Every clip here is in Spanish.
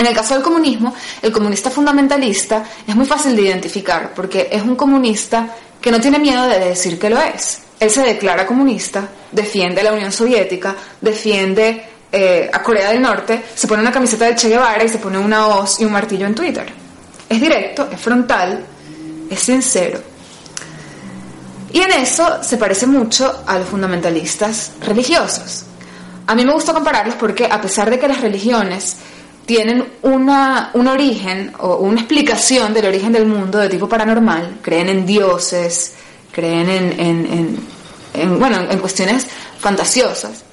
En el caso del comunismo, el comunista fundamentalista es muy fácil de identificar porque es un comunista que no tiene miedo de decir que lo es. Él se declara comunista, defiende la Unión Soviética, defiende eh, a Corea del Norte, se pone una camiseta de Che Guevara y se pone una hoz y un martillo en Twitter. Es directo, es frontal, es sincero. Y en eso se parece mucho a los fundamentalistas religiosos. A mí me gusta compararlos porque a pesar de que las religiones tienen una, un origen o una explicación del origen del mundo de tipo paranormal, creen en dioses, creen en, bueno, en cuestiones fantasiosas,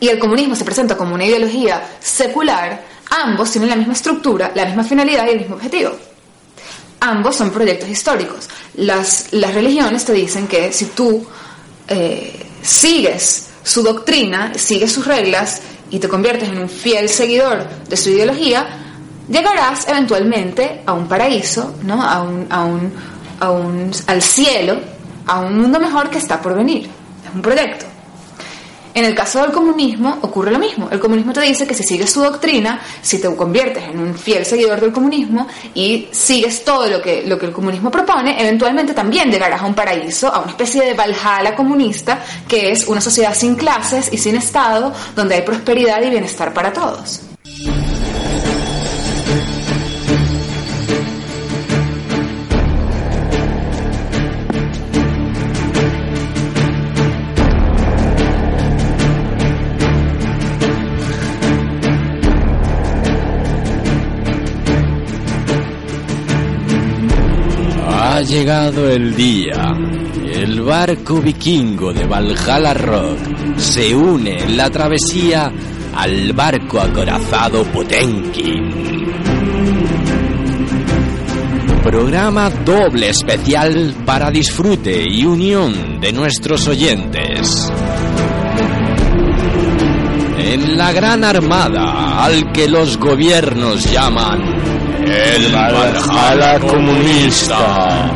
y el comunismo se presenta como una ideología secular, ambos tienen la misma estructura, la misma finalidad y el mismo objetivo. Ambos son proyectos históricos. Las, religiones te dicen que si tú eh, sigues su doctrina, sigues sus reglas y te conviertes en un fiel seguidor de su ideología, llegarás eventualmente a un paraíso, ¿no? a un, a un, a un, al cielo, a un mundo mejor que está por venir. Es un proyecto. En el caso del comunismo ocurre lo mismo. El comunismo te dice que si sigues su doctrina, si te conviertes en un fiel seguidor del comunismo y sigues todo lo que, lo que el comunismo propone, eventualmente también llegarás a un paraíso, a una especie de Valhalla comunista, que es una sociedad sin clases y sin Estado, donde hay prosperidad y bienestar para todos. Ha llegado el día. El barco vikingo de Valhalla Rock se une en la travesía al barco acorazado Potenkin. Programa doble especial para disfrute y unión de nuestros oyentes. En la gran armada al que los gobiernos llaman el Valhalla comunista.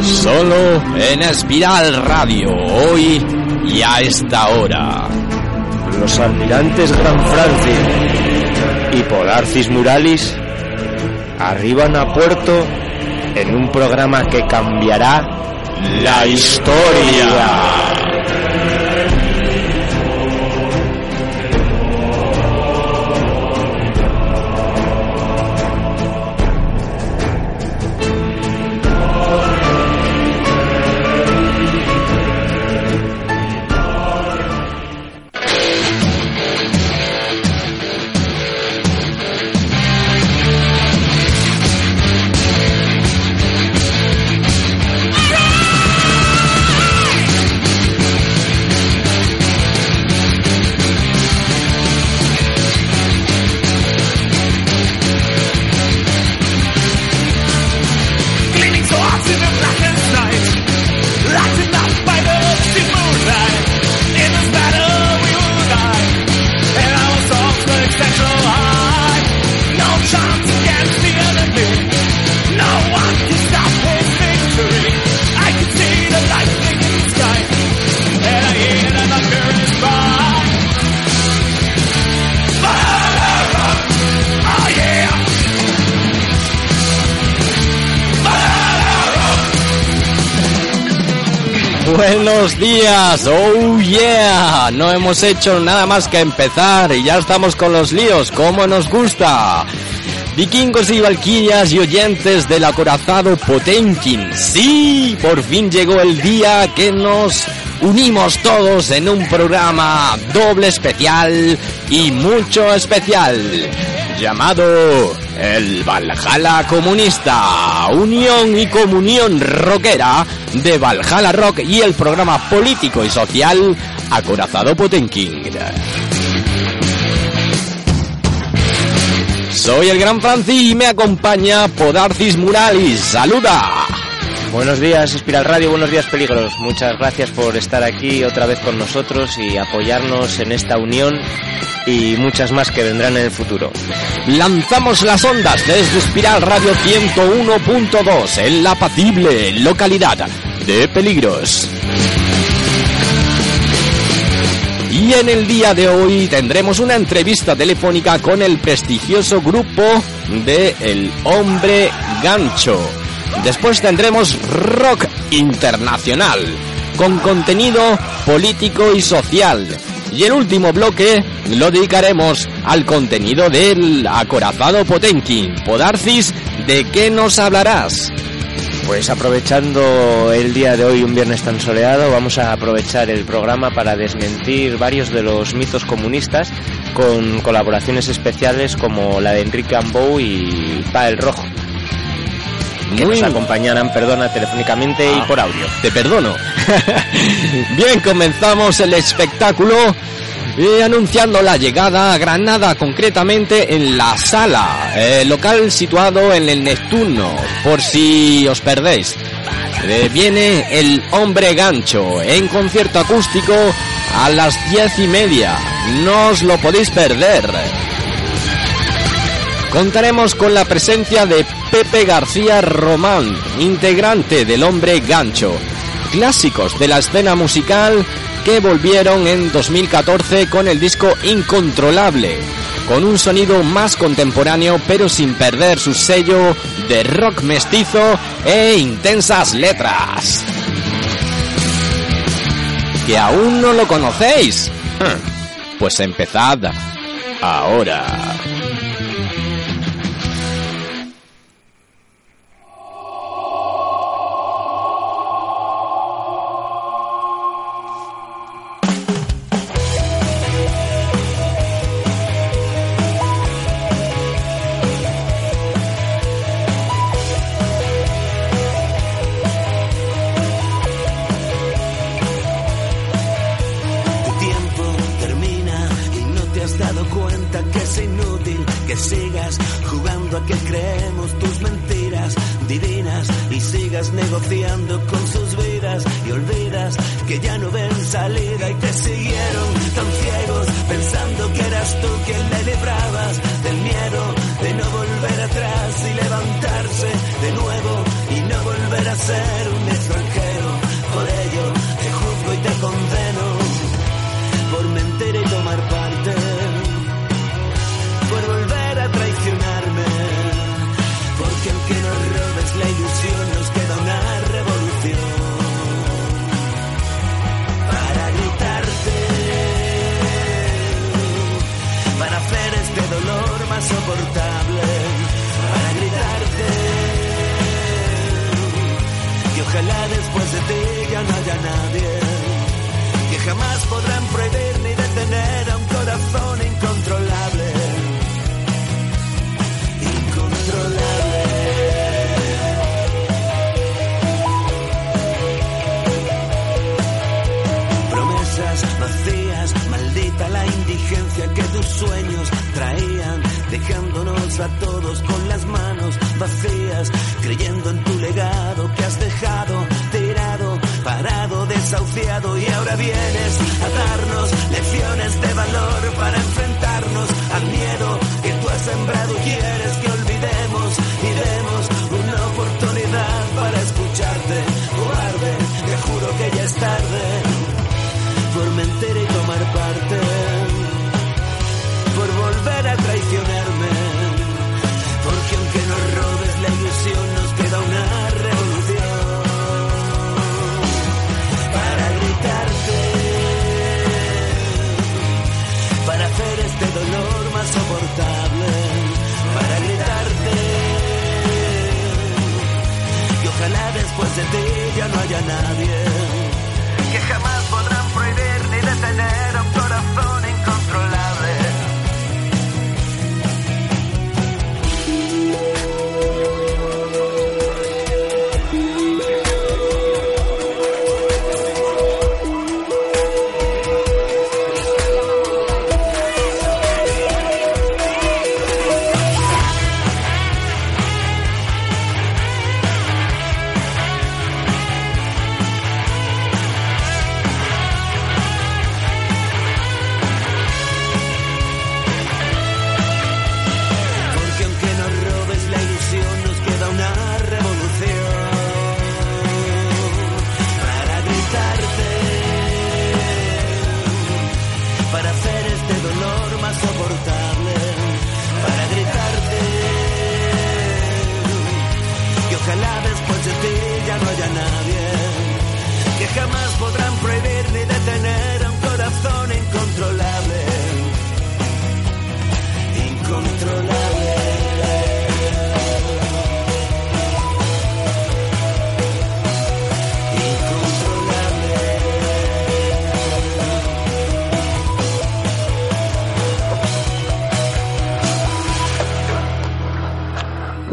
Solo en Espiral Radio, hoy y a esta hora. Los almirantes Gran Francia y Polarcis Muralis arriban a puerto en un programa que cambiará la historia. Buenos días, oh yeah, no hemos hecho nada más que empezar y ya estamos con los líos, como nos gusta. Vikingos y valquirias y oyentes del acorazado Potenkin, sí, por fin llegó el día que nos unimos todos en un programa doble especial y mucho especial, llamado el Valhalla Comunista, unión y comunión rockera de Valhalla Rock y el programa político y social Acorazado Potenkin. Soy el Gran Franci y me acompaña Podarcis Muralis. ¡Saluda! Buenos días, Espiral Radio, buenos días, Peligros. Muchas gracias por estar aquí otra vez con nosotros y apoyarnos en esta unión y muchas más que vendrán en el futuro. Lanzamos las ondas desde Espiral Radio 101.2 en la apacible localidad de Peligros. Y en el día de hoy tendremos una entrevista telefónica con el prestigioso grupo de El Hombre Gancho. Después tendremos rock internacional con contenido político y social. Y el último bloque lo dedicaremos al contenido del acorazado Potenkin. Podarcis, ¿de qué nos hablarás? Pues aprovechando el día de hoy, un viernes tan soleado, vamos a aprovechar el programa para desmentir varios de los mitos comunistas con colaboraciones especiales como la de Enrique Ambou y Pa el Rojo. Que nos acompañarán, perdona, telefónicamente y Ah. por audio. Te perdono. Bien, comenzamos el espectáculo eh, anunciando la llegada a Granada, concretamente en la sala, eh, local situado en el Neptuno, por si os perdéis. Eh, viene el hombre gancho en concierto acústico a las diez y media. No os lo podéis perder. Contaremos con la presencia de Pepe García Román, integrante del Hombre Gancho, clásicos de la escena musical que volvieron en 2014 con el disco Incontrolable, con un sonido más contemporáneo pero sin perder su sello de rock mestizo e intensas letras. ¿Que aún no lo conocéis? Pues empezad ahora. Dado cuenta que es inútil que sigas jugando a que creemos tus mentiras divinas y sigas negociando con sus vidas y olvidas que ya no ven salida y te siguieron tan ciegos pensando que eras tú quien le librabas del miedo de no volver atrás y levantarse de nuevo y no volver a ser un extranjero. Ojalá después de ti ya no haya nadie que jamás podrán prohibir ni detener a un corazón incontrolable. Incontrolable. Promesas vacías, maldita la indigencia que tus sueños traían, dejándonos a todos con las manos vacías, creyendo en tu legado que has dejado tirado, parado, desahuciado y ahora vienes a darnos lecciones de valor para enfrentarnos al miedo que tú has sembrado quieres que olvidemos y demos de ti ya no haya nadie. Que jamás podrán prohibir ni detener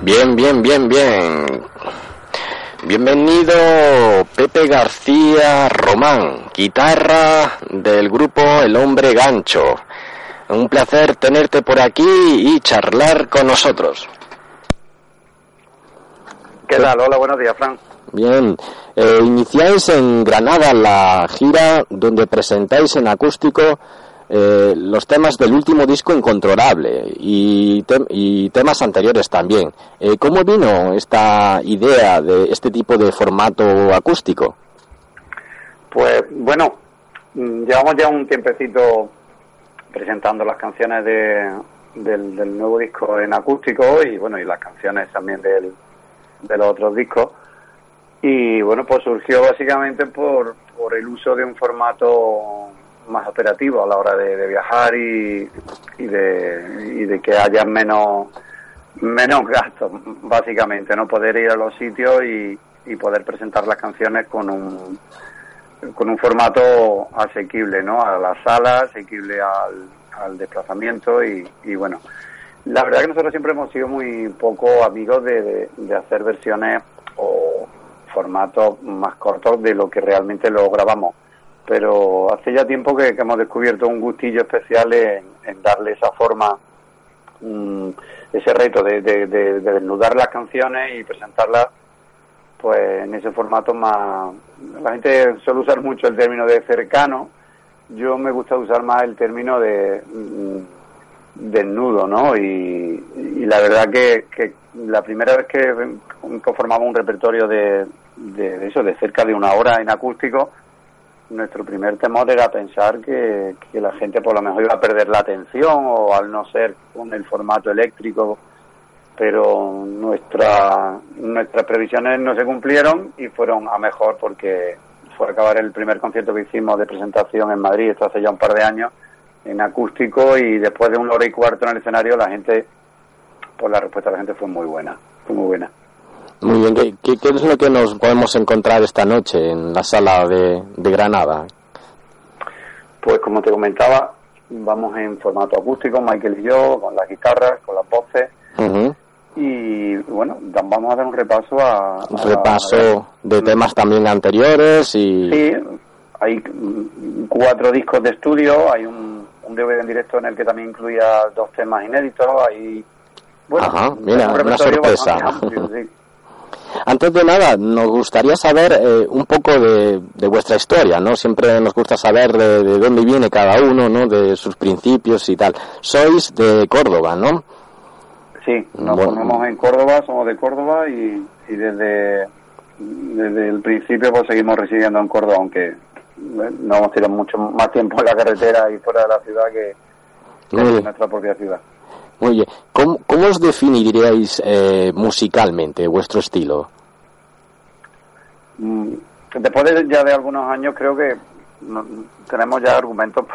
Bien, bien, bien, bien. Bienvenido Pepe García Román, guitarra del grupo El Hombre Gancho. Un placer tenerte por aquí y charlar con nosotros. ¿Qué tal? Hola, buenos días, Fran. Bien, eh, iniciáis en Granada la gira donde presentáis en acústico eh, los temas del último disco Incontrolable y, y temas anteriores también. Eh, ¿Cómo vino esta idea de este tipo de formato acústico? Pues bueno, mm, llevamos ya un tiempecito presentando las canciones de, del, nuevo disco en acústico y bueno, y las canciones también del, de los otros discos. Y bueno, pues surgió básicamente por, por el uso de un formato más operativo a la hora de, viajar y, y, de, y de que haya menos menos gastos básicamente no poder ir a los sitios y, y poder presentar las canciones con un con un formato asequible no a la sala asequible al, desplazamiento y, y, bueno. La verdad que nosotros siempre hemos sido muy poco amigos de, de hacer versiones o formatos más cortos de lo que realmente lo grabamos pero hace ya tiempo que, hemos descubierto un gustillo especial en, darle esa forma, mm, ese reto de, desnudar las canciones y presentarlas pues en ese formato más... La gente suele usar mucho el término de cercano, yo me gusta usar más el término de mm, desnudo, ¿no? Y, la verdad que, la primera vez que conformamos un repertorio de, de, eso, de cerca de una hora en acústico, nuestro primer temor era pensar que, la gente por lo mejor iba a perder la atención o al no ser con el formato eléctrico, pero nuestra, nuestras previsiones no se cumplieron y fueron a mejor porque fue a acabar el primer concierto que hicimos de presentación en Madrid, esto hace ya un par de años, en acústico y después de una hora y cuarto en el escenario la gente, pues la respuesta de la gente fue muy buena, fue muy buena. Muy bien, ¿Qué, es lo que nos podemos encontrar esta noche en la sala de, Granada? Pues como te comentaba, vamos en formato acústico, Michael y yo, con las guitarras, con las voces. Y bueno, vamos a dar un repaso a... Un repaso de temas también anteriores y... Sí, hay cuatro discos de estudio, hay un, DVD en directo en el que también incluía dos temas inéditos, hay... Bueno, Ajá, mira, una sorpresa. Antes de nada, nos gustaría saber eh, un poco de, vuestra historia, ¿no? Siempre nos gusta saber de, dónde viene cada uno, ¿no? De sus principios y tal. Sois de Córdoba, ¿no? Sí, nos formamos en Córdoba, somos de Córdoba y, desde, desde el principio pues seguimos residiendo en Córdoba, aunque no hemos tenido mucho más tiempo en la carretera y fuera de la ciudad que, en nuestra propia ciudad. Oye, ¿cómo, cómo os definiríais eh, musicalmente vuestro estilo? Mm, después de, ya de algunos años creo que tenemos ya argumentos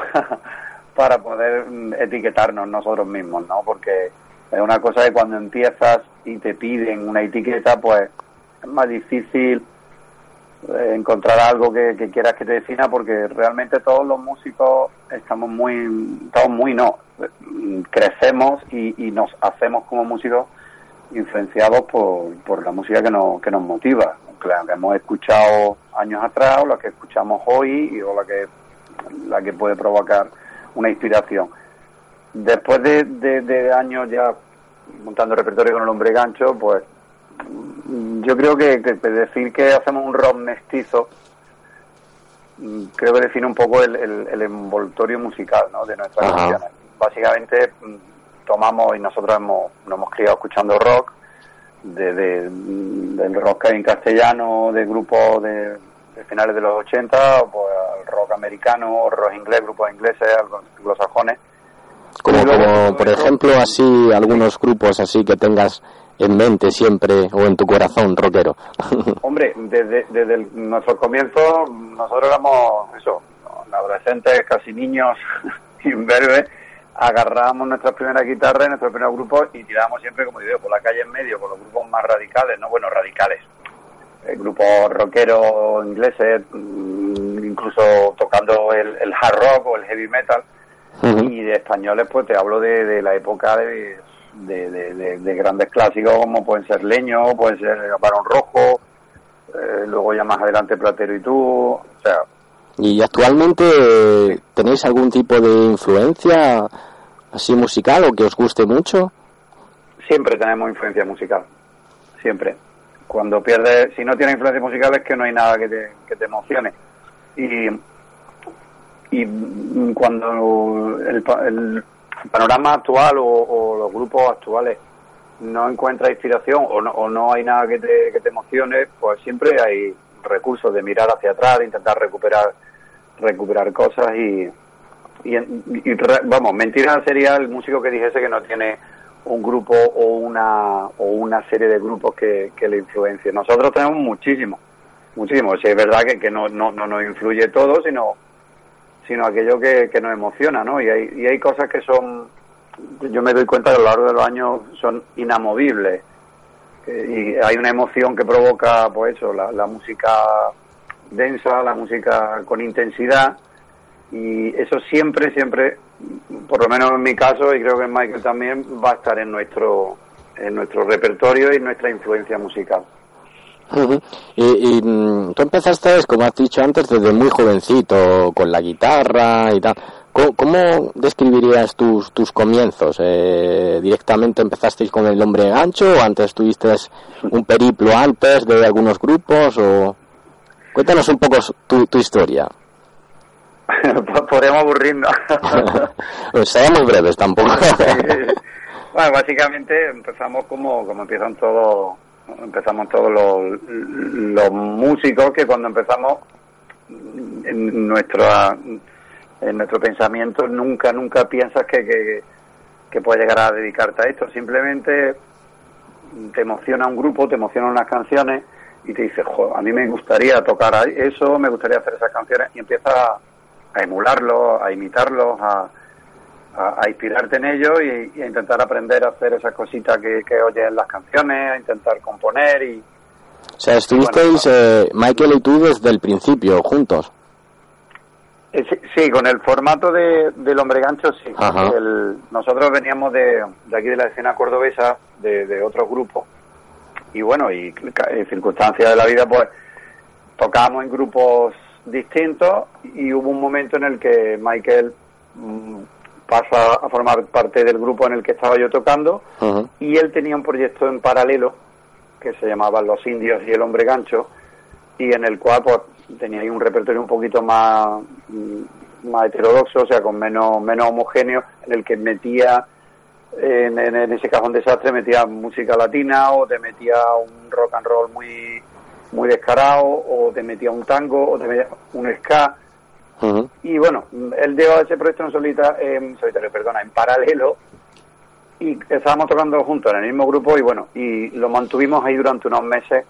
para, poder mm, etiquetarnos nosotros mismos, ¿no? Porque es una cosa que cuando empiezas y te piden una etiqueta, pues es más difícil eh, encontrar algo que, que, quieras que te defina porque realmente todos los músicos estamos muy, estamos muy no, crecemos y, y nos hacemos como músicos influenciados por, por la música que nos, que nos motiva, la que hemos escuchado años atrás o la que escuchamos hoy y, o la que, la que puede provocar una inspiración. Después de, de, años ya montando repertorio con el hombre gancho, pues yo creo que, decir que hacemos un rock mestizo creo que define un poco el, el, envoltorio musical ¿no? de nuestras canciones básicamente mm, tomamos y nosotros hemos, nos hemos criado escuchando rock, de, del rock en castellano, de grupos de, finales de los 80, pues al rock americano, rock inglés, grupos ingleses, anglosajones. Como, como por ejemplo, así, algunos grupos así que tengas en mente siempre o en tu corazón rockero. Hombre, desde, desde nuestro comienzo, nosotros éramos, eso, adolescentes, casi niños, imberbes, agarrábamos nuestra primera guitarra en nuestro primer grupo y tirábamos siempre, como digo, por la calle en medio, por los grupos más radicales, no bueno, radicales. El grupo rockero ingleses, mm, incluso tocando el, hard rock o el heavy metal. Y de españoles, pues te hablo de, la época de de, de, de, grandes clásicos como pueden ser Leño, pueden ser Barón Rojo, eh, luego ya más adelante Platero y tú, o sea... ¿Y actualmente tenéis algún tipo de influencia así musical o que os guste mucho? Siempre tenemos influencia musical, siempre. Cuando pierdes, si no tienes influencia musical es que no hay nada que te, que te emocione. Y, y cuando el, el panorama actual o, los grupos actuales no encuentra inspiración o no, o no hay nada que te, que te emocione, pues siempre hay recursos de mirar hacia atrás, de intentar recuperar recuperar cosas y, y, vamos, mentira sería el músico que dijese que no tiene un grupo o una o una serie de grupos que, que le influencien. Nosotros tenemos muchísimo, muchísimo. Si es verdad que, que no, no, no nos influye todo, sino sino aquello que, que nos emociona, ¿no? Y hay, y hay cosas que son, yo me doy cuenta que a lo largo de los años son inamovibles. Y hay una emoción que provoca, pues eso, la, música densa, la música con intensidad, y eso siempre, siempre, por lo menos en mi caso, y creo que en Michael también, va a estar en nuestro, en nuestro repertorio y nuestra influencia musical y, mm, tú empezaste, como has dicho antes, desde muy jovencito, con la guitarra y tal. ¿Cómo, describirías tus, tus comienzos? Eh, ¿Directamente empezasteis con el hombre gancho o antes tuviste un periplo antes de algunos grupos? o Cuéntanos un poco tu, tu historia. Podemos aburrirnos. pues seamos breves tampoco. bueno, básicamente empezamos como, como empiezan todos empezamos todos los, los músicos que cuando empezamos en nuestro en nuestro pensamiento nunca nunca piensas que, que, que puedes llegar a dedicarte a esto simplemente te emociona un grupo te emociona unas canciones y te dices a mí me gustaría tocar eso me gustaría hacer esas canciones y empiezas a, a emularlos a imitarlos a a, inspirarte en ello y, a intentar aprender a hacer esas cositas que, que oyes en las canciones, a intentar componer y... O sea, estuvisteis eh, Michael y tú desde el principio, juntos. Eh, sí, con el formato de, del hombre gancho, sí. nosotros veníamos de, de, aquí de la escena cordobesa, de, de otros grupos. Y bueno, y, en circunstancias de la vida, pues tocábamos en grupos distintos y hubo un momento en el que Michael mm, pasa a formar parte del grupo en el que estaba yo tocando y él tenía un proyecto en paralelo que se llamaba Los Indios y el Hombre Gancho y en el cual pues tenía ahí un repertorio un poquito más, mm, más heterodoxo, o sea, con menos, menos homogéneo, en el que metía en, en, ese cajón desastre metía música latina o te metía un rock and roll muy muy descarado o te metía un tango o te metía un ska. Y bueno, él llevaba ese proyecto en solita, en solitario, perdona, en paralelo, y estábamos tocando juntos en el mismo grupo y bueno, y lo mantuvimos ahí durante unos meses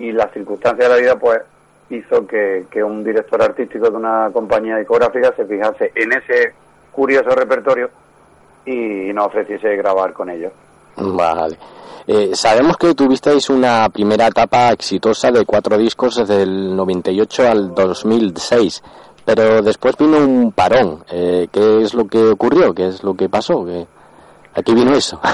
y las circunstancias de la vida pues hizo que, que un director artístico de una compañía discográfica se fijase en ese curioso repertorio y nos ofreciese grabar con ellos. Vale. Eh, sabemos que tuvisteis una primera etapa exitosa de cuatro discos desde el 98 al 2006, pero después vino un parón. Eh, ¿Qué es lo que ocurrió? ¿Qué es lo que pasó? ¿Qué... Aquí vino eso.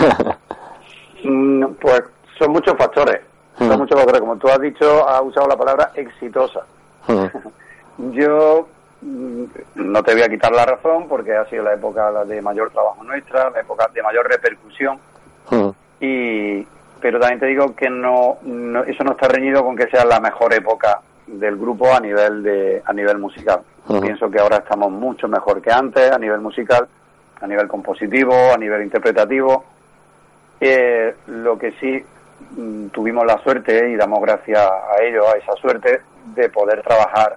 Mm, pues son muchos factores. Son mm. muchos factores. Como tú has dicho, has usado la palabra exitosa. Mm. Yo no te voy a quitar la razón porque ha sido la época de mayor trabajo nuestra, la época de mayor repercusión y, pero también te digo que no, eso no está reñido con que sea la mejor época del grupo a nivel de a nivel musical. Pienso que ahora estamos mucho mejor que antes a nivel musical, a nivel compositivo, a nivel interpretativo. Eh, lo que sí mm, tuvimos la suerte y damos gracias a ello, a esa suerte de poder trabajar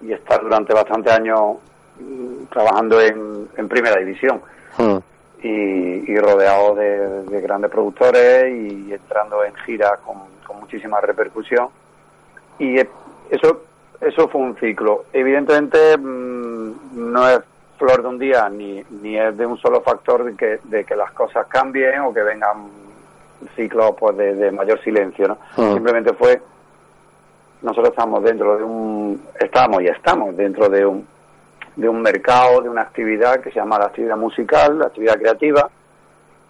y estar durante bastantes años mm, trabajando en, en primera división y, rodeado de, grandes productores y entrando en giras con, muchísima repercusión. Y eso, eso fue un ciclo. Evidentemente mm, no es flor de un día ni, ni es de un solo factor de que, de que las cosas cambien o que vengan ciclos pues, de, mayor silencio. ¿no? Ah. Simplemente fue nosotros estamos dentro de un estamos y estamos dentro de un de un mercado, de una actividad que se llama la actividad musical, la actividad creativa,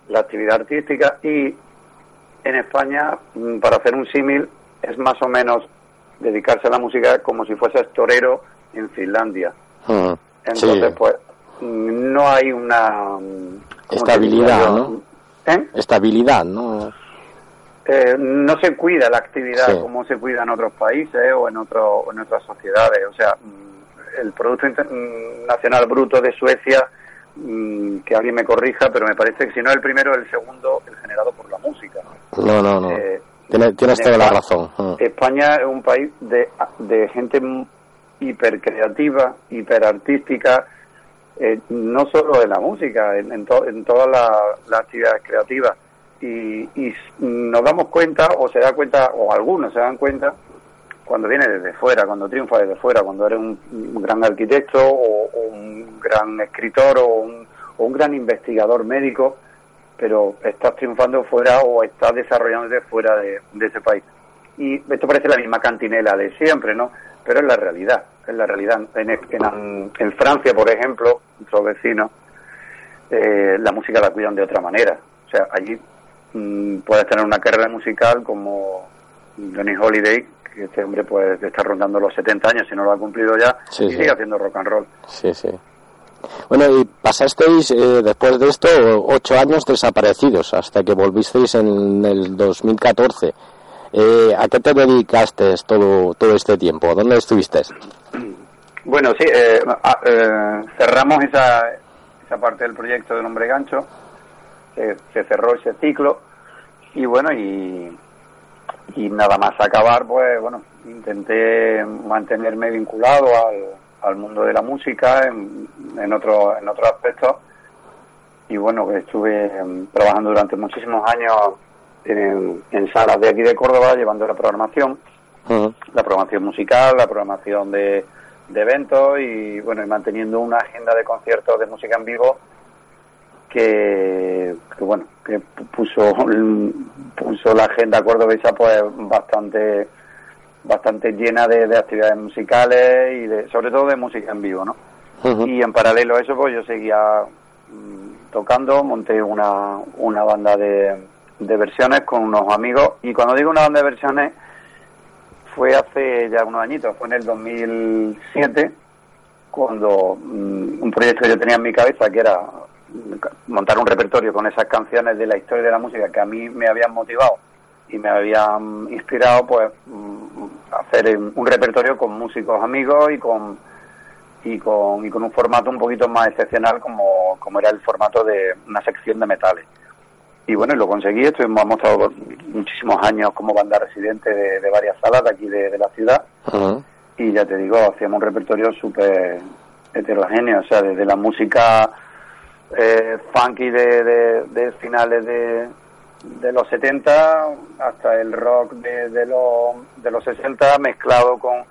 la actividad artística y en España, mm, para hacer un símil, es más o menos dedicarse a la música como si fuese torero en Finlandia. Mm, Entonces, sí. pues, mm, no hay una... mm, ¿cómo te Estabilidad? ¿no? ¿Eh? Estabilidad, ¿no? Eh, no se cuida la actividad Sí. como se cuida en otros países o en, otro, en otras sociedades. O sea, mm, el Producto mm, Nacional Bruto de Suecia, mm, que alguien me corrija, pero me parece que si no el primero, el segundo, el generado por la música. No, no, no. Eh, Tienes, tienes en toda la razón. Mm. España es un país de, de gente hipercreativa, hiperartística, eh, no solo de la música, en, en, to- en todas la- las actividades creativas. Y, y nos damos cuenta, o se da cuenta, o algunos se dan cuenta, cuando viene desde fuera, cuando triunfa desde fuera, cuando eres un, gran arquitecto o, un gran escritor o un, o un gran investigador médico, pero estás triunfando fuera o estás desarrollándote fuera de ese país. Y esto parece la misma cantinela de siempre, ¿no? Pero es la realidad, es la realidad. En, en, en Francia, por ejemplo, nuestros vecinos, eh, la música la cuidan de otra manera. O sea, allí mm, puedes tener una carrera musical como Johnny Holiday, que este hombre pues está rondando los 70 años, si no lo ha cumplido ya, Sí, y sí. sigue haciendo rock and roll. Sí, sí. Bueno, y pasasteis eh, después de esto ocho años desaparecidos hasta que volvisteis en el 2014. Eh, ¿A qué te dedicaste todo, todo este tiempo? ¿Dónde estuviste? Bueno, sí, eh, ah, eh, cerramos esa, esa parte del proyecto del Hombre Gancho, se, se cerró ese ciclo y bueno, y, y nada más acabar, pues bueno, intenté mantenerme vinculado al, al mundo de la música en, en otro en otros aspectos y bueno, estuve em, trabajando durante muchísimos años en, en salas de aquí de Córdoba llevando la programación la programación musical, la programación de, de eventos y bueno, y manteniendo una agenda de conciertos de música en vivo que, que, bueno, que puso puso la agenda cordobesa pues bastante bastante llena de, de actividades musicales y de, sobre todo de música en vivo, ¿no? Y en paralelo a eso, pues yo seguía mm, tocando, monté una, una banda de, de versiones con unos amigos. Y cuando digo una banda de versiones, fue hace ya unos añitos, fue en el 2007, cuando mm, un proyecto que yo tenía en mi cabeza, que era mm, montar un repertorio con esas canciones de la historia de la música que a mí me habían motivado y me habían inspirado, pues mm, hacer un repertorio con músicos amigos y con y con, y con un formato un poquito más excepcional como, como era el formato de una sección de metales. Y bueno, y lo conseguí, estuvimos, hemos estado muchísimos años como banda residente de, de varias salas de aquí de, de la ciudad. Y ya te digo, hacíamos un repertorio súper heterogéneo, o sea, desde la música eh, funky de, de, de finales de, de los 70 hasta el rock de, de, los, de los 60 mezclado con,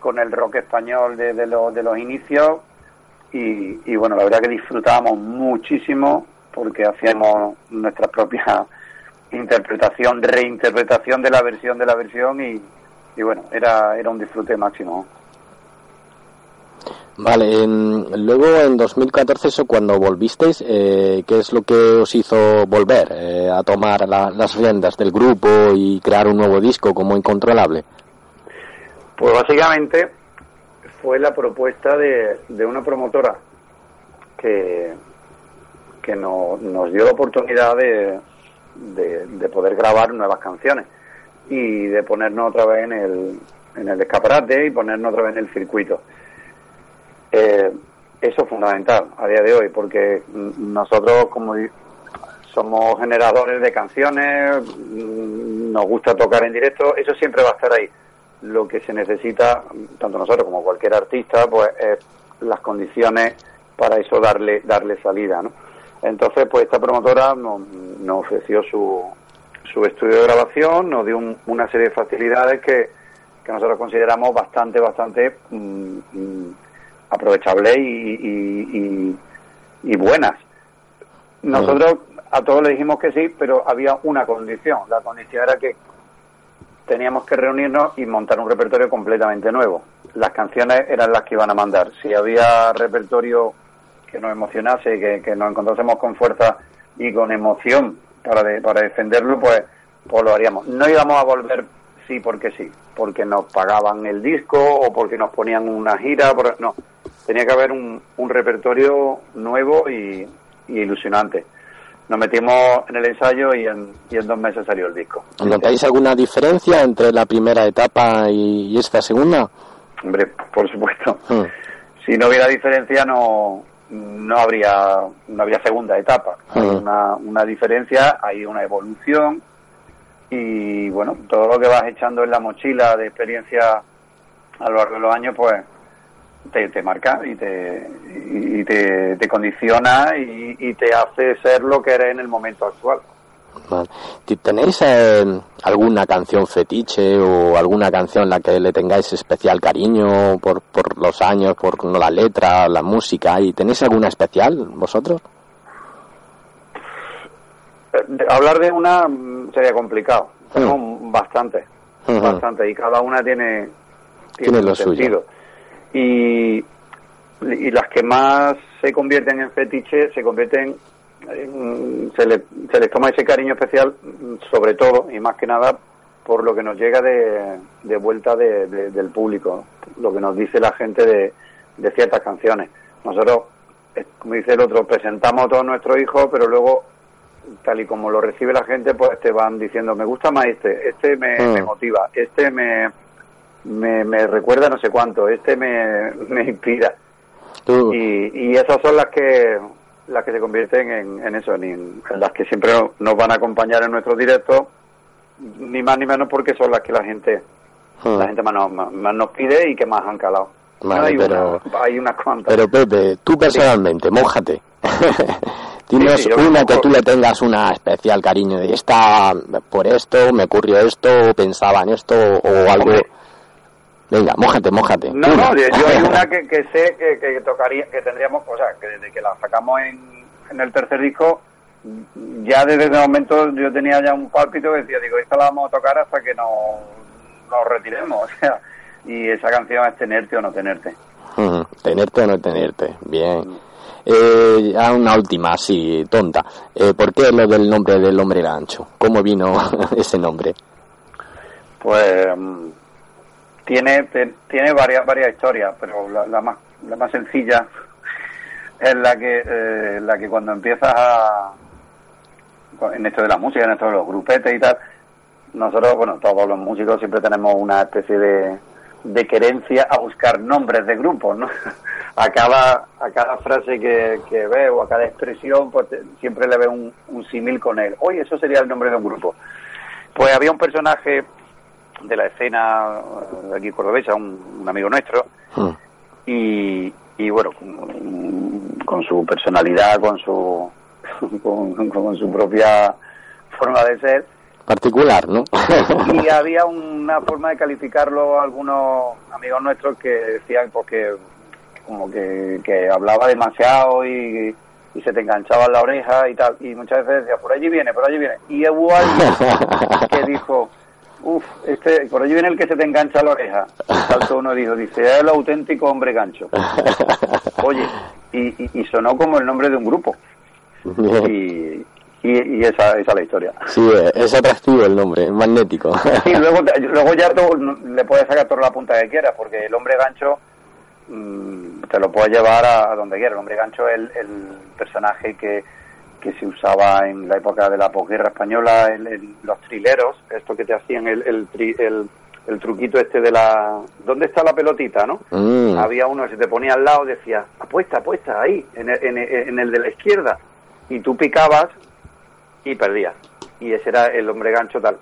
con el rock español de, de, los, de los inicios. Y, y bueno, la verdad que disfrutábamos muchísimo porque hacíamos nuestra propia interpretación, reinterpretación de la versión de la versión y, y bueno, era, era un disfrute máximo. Vale, en- luego en 2014, eso cuando volvisteis, eh, ¿qué es lo que os hizo volver eh, a tomar la- las riendas del grupo y crear un nuevo disco como Incontrolable? Pues básicamente fue la propuesta de, de una promotora que, que no- nos dio la oportunidad de, de, de poder grabar nuevas canciones y de ponernos otra vez en el, en el escaparate y ponernos otra vez en el circuito. Eh, eso es fundamental a día de hoy porque nosotros como somos generadores de canciones, mm, nos gusta tocar en directo, eso siempre va a estar ahí. Lo que se necesita, tanto nosotros como cualquier artista, pues es las condiciones para eso darle darle salida, ¿no? Entonces, pues esta promotora nos, nos ofreció su, su estudio de grabación, nos dio un- una serie de facilidades que, nosotros consideramos bastante, bastante mm, mm, aprovechables y- y- y buenas. Nosotros a todos le dijimos que sí, pero había una condición. La condición era que teníamos que reunirnos y montar un repertorio completamente nuevo. Las canciones eran las que iban a mandar. Si había repertorio que nos emocionase, que, que nos encontrásemos con fuerza y con emoción para, de- para defenderlo, pues, pues lo haríamos. No íbamos a volver sí porque sí, porque nos pagaban el disco o porque nos ponían una gira, por- no. Tenía que haber un, un repertorio nuevo y, y ilusionante. Nos metimos en el ensayo y en, y en dos meses salió el disco. ¿Notáis alguna diferencia entre la primera etapa y, y esta segunda? Hombre, por supuesto. Hmm. Si no hubiera diferencia, no, no habría no habría segunda etapa. Hay una, una diferencia, hay una evolución y bueno, todo lo que vas echando en la mochila de experiencia a lo largo de los años, pues te, te marca y te, y te, te condiciona y, y te hace ser lo que eres en el momento actual. Vale. ¿Ti- ¿Tenéis eh, alguna canción fetiche o alguna canción en la que le tengáis especial cariño por, por los años, por no, la letra, la música? ¿Y tenéis alguna especial vosotros? Eh, de- Hablar de una mm, sería complicado. Tenemos bastante, Ujú. bastante, y cada una tiene, Tiene lo suyo. Y, y las que más se convierten en fetiche se convierten, en- se, le- se les toma ese cariño especial, sobre todo y más que nada por lo que nos llega de, de vuelta de- de- del público, lo que nos dice la gente de, ciertas canciones. Nosotros, eh, como dice el otro, presentamos a todos nuestros hijos, pero luego tal y como lo recibe la gente, pues te van diciendo, me gusta más este, este me, Mm. me motiva, este me, me, me recuerda no sé cuánto, este me, me inspira. Y, y esas son las que las que se convierten en, en eso, en, en las que siempre nos van a acompañar en nuestros directos, ni más ni menos porque son las que la gente Hmm. la gente más nos, más- más nos pide y que más han calado. Vale, hay, pero- una- hay unas cuantas. Pero Pepe, tú personalmente, mójate. Sí, sí, yo una que tú le tengas una especial cariño de esta, por esto, me ocurrió esto, pensaba en esto, o algo. Hombre. Venga, mójate, mójate. No, Una. no, yo hay una que, que sé que, que tocaría, que tendríamos, o sea, que desde que la sacamos en, en el tercer disco, ya desde ese momento yo tenía ya un pálpito que decía, digo, esta la vamos a tocar hasta que nos, nos retiremos, o sea, y esa canción es tenerte o no tenerte. Mm, Tenerte o no tenerte, bien. Eh, ya una última, así, tonta. Eh, ¿Por qué lo del nombre del hombre gancho? ¿Cómo vino ese nombre? Pues mm, tiene te- tiene varias varias historias, pero la, la más la más sencilla es la que eh, la que cuando empiezas a en esto de la música, en esto de los grupetes y tal, nosotros, bueno, todos los músicos siempre tenemos una especie de, de querencia a buscar nombres de grupos, ¿no? A cada, a cada frase que, que veo, a cada expresión, pues siempre le veo un, un símil con él. Oye, eso sería el nombre de un grupo. Pues había un personaje de la escena eh, de aquí cordobesa, un, un amigo nuestro, Mm, y, y bueno, con, con su personalidad, con su, con, con su propia forma de ser, Particular, ¿no? y había una forma de calificarlo algunos amigos nuestros que decían pues que como que, que hablaba demasiado y, y se te enganchaba en la oreja y tal. Y muchas veces decía por allí viene por allí viene y hubo alguien que dijo uff este por allí viene el que se te engancha la oreja. Saltó uno dijo dice es el auténtico hombre gancho oye y, y, y sonó como el nombre de un grupo. Y, y, y esa, esa es la historia. Sí, eh, es atractivo el nombre, es magnético. Sí, luego, te- luego ya tú le puedes sacar toda la punta que quieras, porque el hombre gancho mm, te lo puedes llevar a, a donde quieras. El hombre gancho es el, el personaje que, que se usaba en la época de la posguerra española, el- el- los trileros, esto que te hacían el, el, tri- el, el truquito este de la... ¿Dónde está la pelotita, no? Mm, Había uno que se te ponía al lado y decía, apuesta, apuesta, ahí, en el, en, el, en el de la izquierda. Y tú picabas y perdías. Y ese era el hombre gancho tal.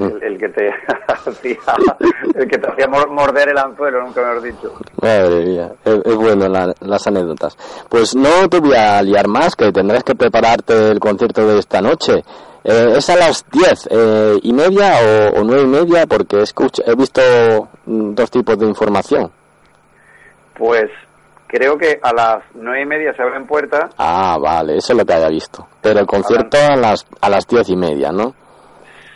El, el que te hacía el que te hacía mor- morder el anzuelo, nunca mejor dicho. Madre mía, es, es bueno la- las anécdotas. Pues no te voy a liar más, que tendrás que prepararte el concierto de esta noche. Eh, es a las diez eh, y media o, o nueve y media, porque escuch- he visto mm, dos tipos de información. Pues creo que a las nueve y media se abren puertas. Ah, vale, eso es lo que había visto. Pero el concierto a las a las diez y media, ¿no?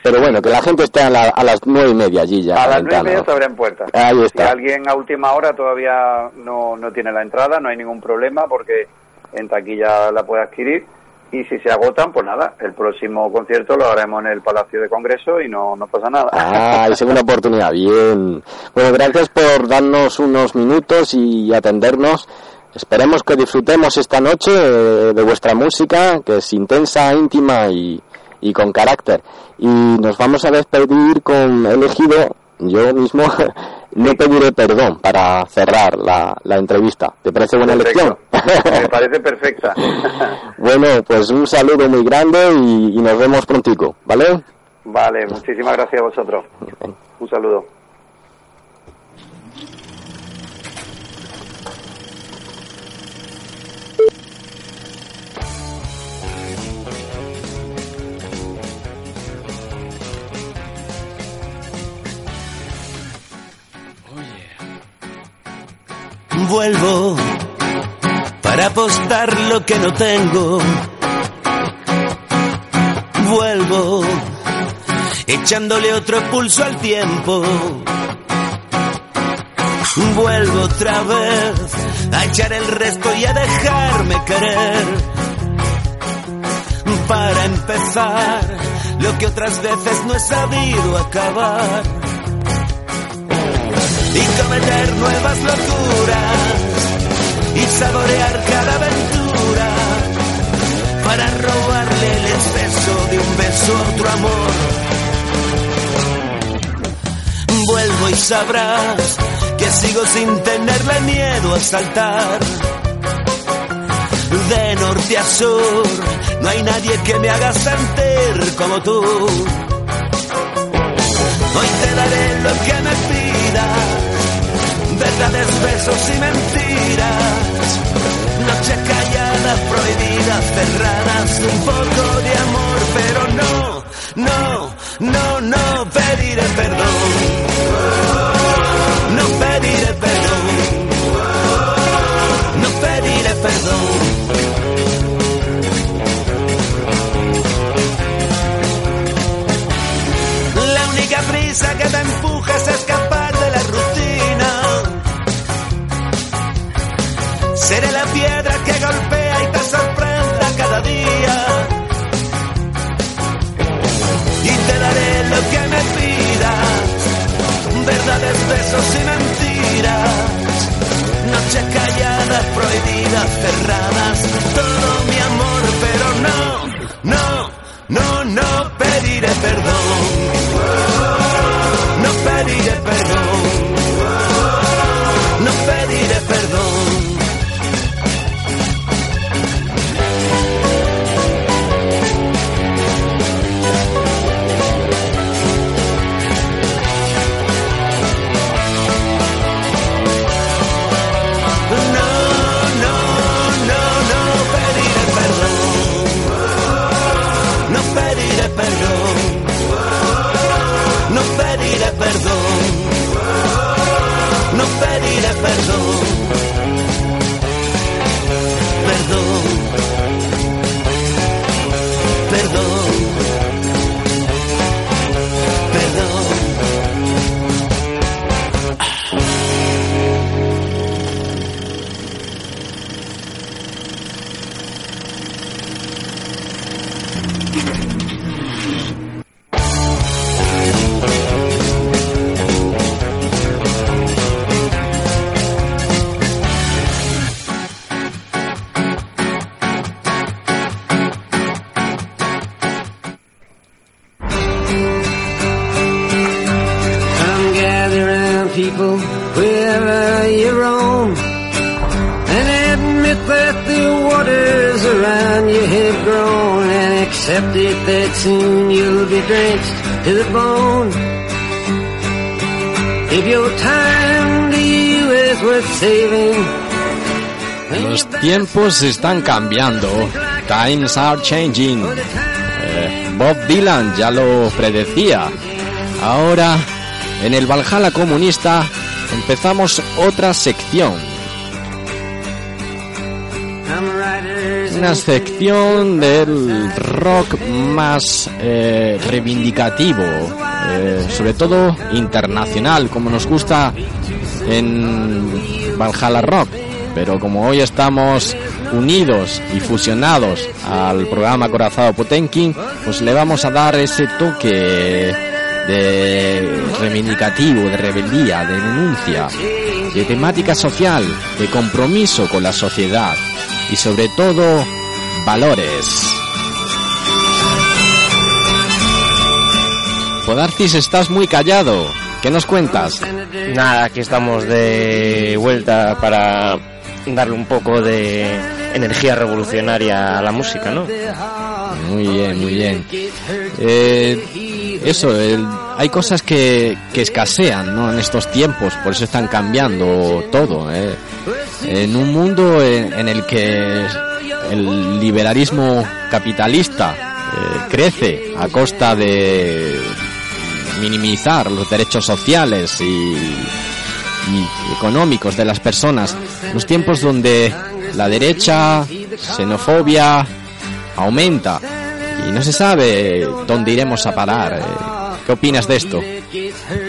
Pero bueno, que la gente esté a, la- a las nueve y media allí ya. A las nueve y media se abren puertas. Ahí está. Si alguien a última hora todavía no, no tiene la entrada, no hay ningún problema porque en taquilla la puede adquirir. y si se agotan, pues nada, el próximo concierto lo haremos en el Palacio de Congreso y no, no pasa nada. Ah, hay segunda oportunidad, bien. Bueno, gracias por darnos unos minutos y atendernos. Esperemos que disfrutemos esta noche eh, de vuestra música, que es intensa, íntima y, y con carácter. Y nos vamos a despedir con elegido, yo mismo, no pediré perdón para cerrar la, la entrevista. ¿Te parece buena elección? Me parece perfecta. bueno, pues un saludo muy grande y, y nos vemos prontico, ¿vale? Vale, muchísimas gracias a vosotros. Un saludo. Vuelvo para apostar lo que no tengo. Vuelvo echándole otro pulso al tiempo. Vuelvo otra vez a echar el resto y a dejarme querer. Para empezar, lo que otras veces no he sabido acabar. Y cometer nuevas locuras y saborear cada aventura para robarle el exceso de un beso a otro amor. Vuelvo y sabrás que sigo sin tenerle miedo a saltar. De norte a sur, no hay nadie que me haga sentir como tú. Hoy te daré lo que me pidas verdades, besos y mentiras. Noche callada, prohibida, cerradas, un poco de amor, pero no, no, no, no pediré perdón. La piedra que golpea y te sorprenda cada día. Y te daré lo que me pidas. Verdades, besos y mentiras. Noches calladas, prohibidas, cerradas. Todo mi amor, pero no, no, no, no pediré perdón. Tiempos están cambiando. Times are changing. Eh, Bob Dylan ya lo predecía. Ahora, en el Valhalla comunista, empezamos otra sección. Una sección del rock más eh, reivindicativo, eh, sobre todo internacional, como nos gusta en Valhalla Rock. Pero como hoy estamos unidos y fusionados al programa Corazado Potenkin, pues le vamos a dar ese toque de reivindicativo, de rebeldía, de denuncia, de temática social, de compromiso con la sociedad y sobre todo valores. Podarcis, estás muy callado. ¿Qué nos cuentas? Nada, aquí estamos de vuelta para darle un poco de energía revolucionaria a la música, ¿no? Muy bien, muy bien. Eh, eso, el- hay cosas que, que escasean ¿no? en estos tiempos, por eso están cambiando todo. ¿eh? En un mundo en, el que el liberalismo capitalista eh, crece a costa de minimizar los derechos sociales y económicos de las personas, los tiempos donde la derecha, xenofobia, aumenta y no se sabe dónde iremos a parar. eh. ¿Qué opinas de esto?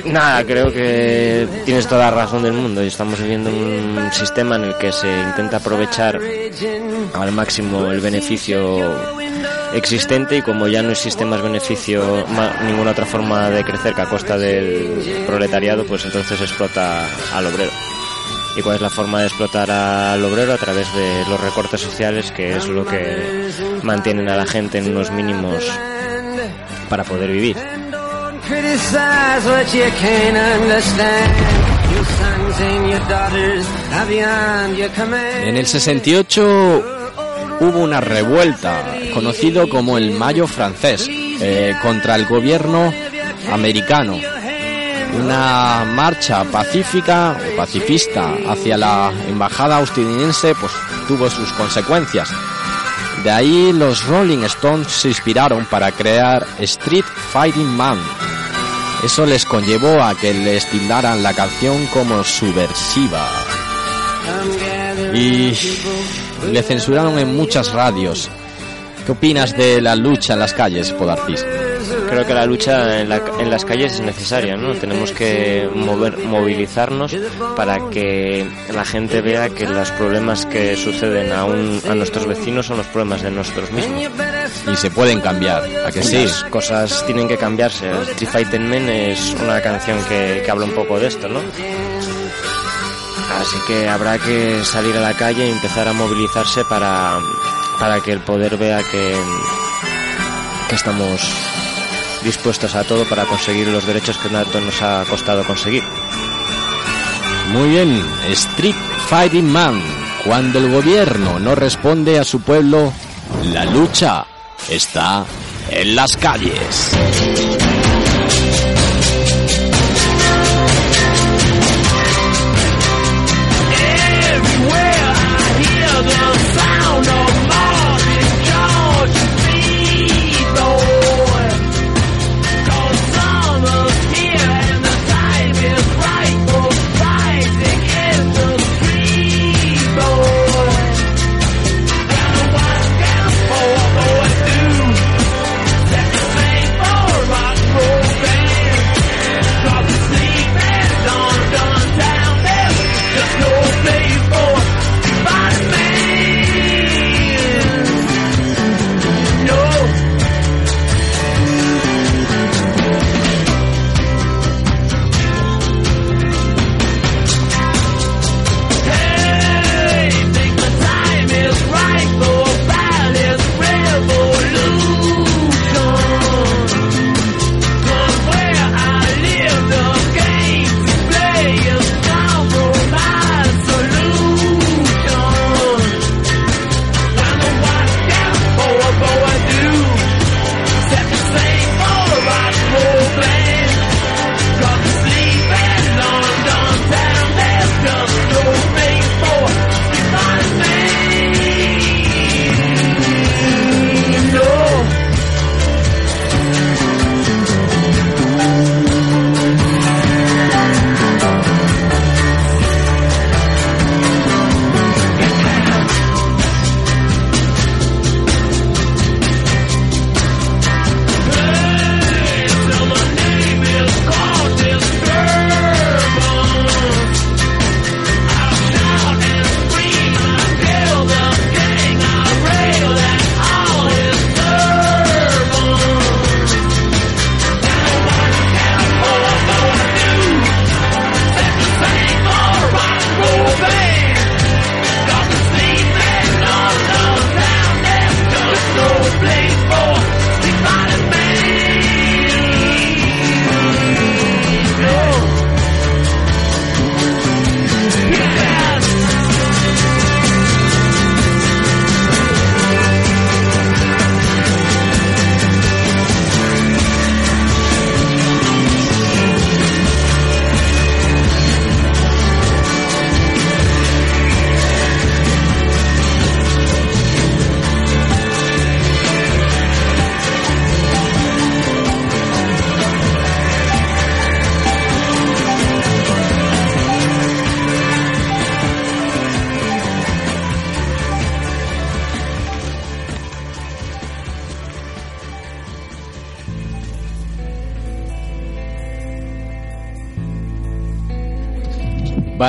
Nada, creo que tienes toda la razón del mundo y estamos viviendo un sistema en el que se intenta aprovechar al máximo el beneficio existente y como ya no existe más beneficio, ninguna otra forma de crecer que a costa del proletariado, pues entonces explota al obrero. ¿Y cuál es la forma de explotar al obrero? A través de los recortes sociales, que es lo que mantienen a la gente en unos mínimos para poder vivir. En el 68 hubo una revuelta, conocido como el Mayo francés, eh, contra el gobierno americano. Una marcha pacífica o pacifista hacia la embajada estadounidense pues tuvo sus consecuencias. De ahí los Rolling Stones se inspiraron para crear Street Fighting Man. Eso les conllevó a que les tildaran la canción como subversiva y le censuraron en muchas radios. ¿Qué opinas de la lucha en las calles, Podarcis? Creo que la lucha en, la- en las calles es necesaria, ¿no? Tenemos que mover, movilizarnos para que la gente vea que los problemas que suceden a, un- a nuestros vecinos son los problemas de nosotros mismos. Y se pueden cambiar, ¿a que sí? Las cosas tienen que cambiarse. Street Fighting Men es una canción que, que habla un poco de esto, ¿no? Así que habrá que salir a la calle y empezar a movilizarse para, para que el poder vea que, que estamos dispuestos a todo para conseguir los derechos que tanto nos ha costado conseguir. Muy bien, Street Fighting Man. Cuando el gobierno no responde a su pueblo, la lucha está en las calles.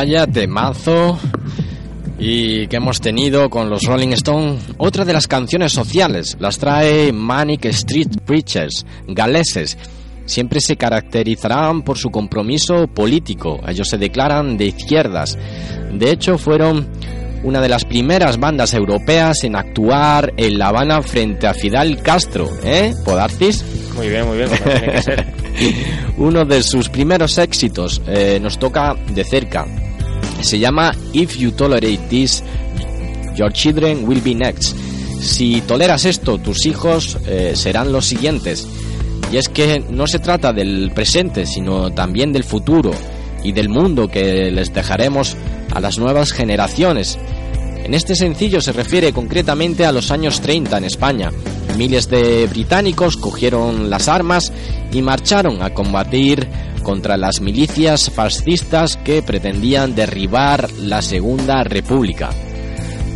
Vaya temazo y que hemos tenido con los Rolling Stones. Otra de las canciones sociales las trae Manic Street Preachers, galeses. Siempre se caracterizarán por su compromiso político. Ellos se declaran de izquierdas. De hecho, fueron una de las primeras bandas europeas en actuar en La Habana frente a Fidel Castro, ¿eh? ¿Podartis? Muy bien, muy bien, como tiene que ser. Uno de sus primeros éxitos eh, nos toca de cerca. Se llama If You Tolerate This, Your Children Will Be Next. Si toleras esto, tus hijos eh, serán los siguientes. Y es que no se trata del presente, sino también del futuro y del mundo que les dejaremos a las nuevas generaciones. En este sencillo se refiere concretamente a los años 30 en España. Miles de británicos cogieron las armas y marcharon a combatir contra las milicias fascistas que pretendían derribar la Segunda República.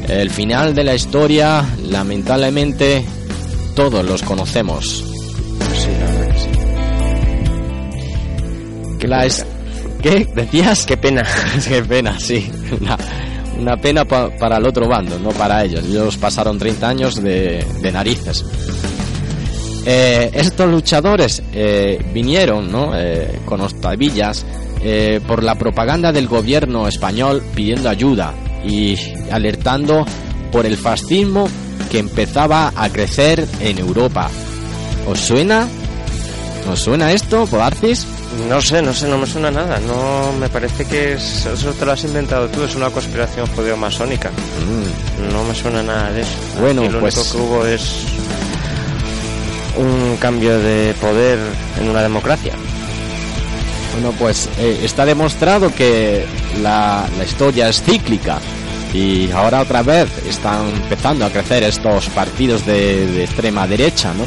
El final de la historia, lamentablemente, todos los conocemos. Sí, la verdad que sí. Qué La es- ¿Qué? ¿Decías? Qué pena. Qué pena, sí. Una, una pena pa- para el otro bando, no para ellos. Ellos pasaron 30 años de, de narices. Eh, estos luchadores eh, vinieron ¿no? Eh, con octavillas eh, por la propaganda del gobierno español pidiendo ayuda y alertando por el fascismo que empezaba a crecer en Europa. ¿Os suena? ¿Os suena esto, Podarcis? No sé, no sé, no me suena nada. No me parece que es, eso te lo has inventado tú, es una conspiración judeo-masónica. Mm. No me suena nada de eso. Bueno, Aquí lo pues- único que hubo es un cambio de poder en una democracia. Bueno, pues eh, está demostrado que la, historia es cíclica y ahora otra vez están empezando a crecer estos partidos de, de extrema derecha, ¿no?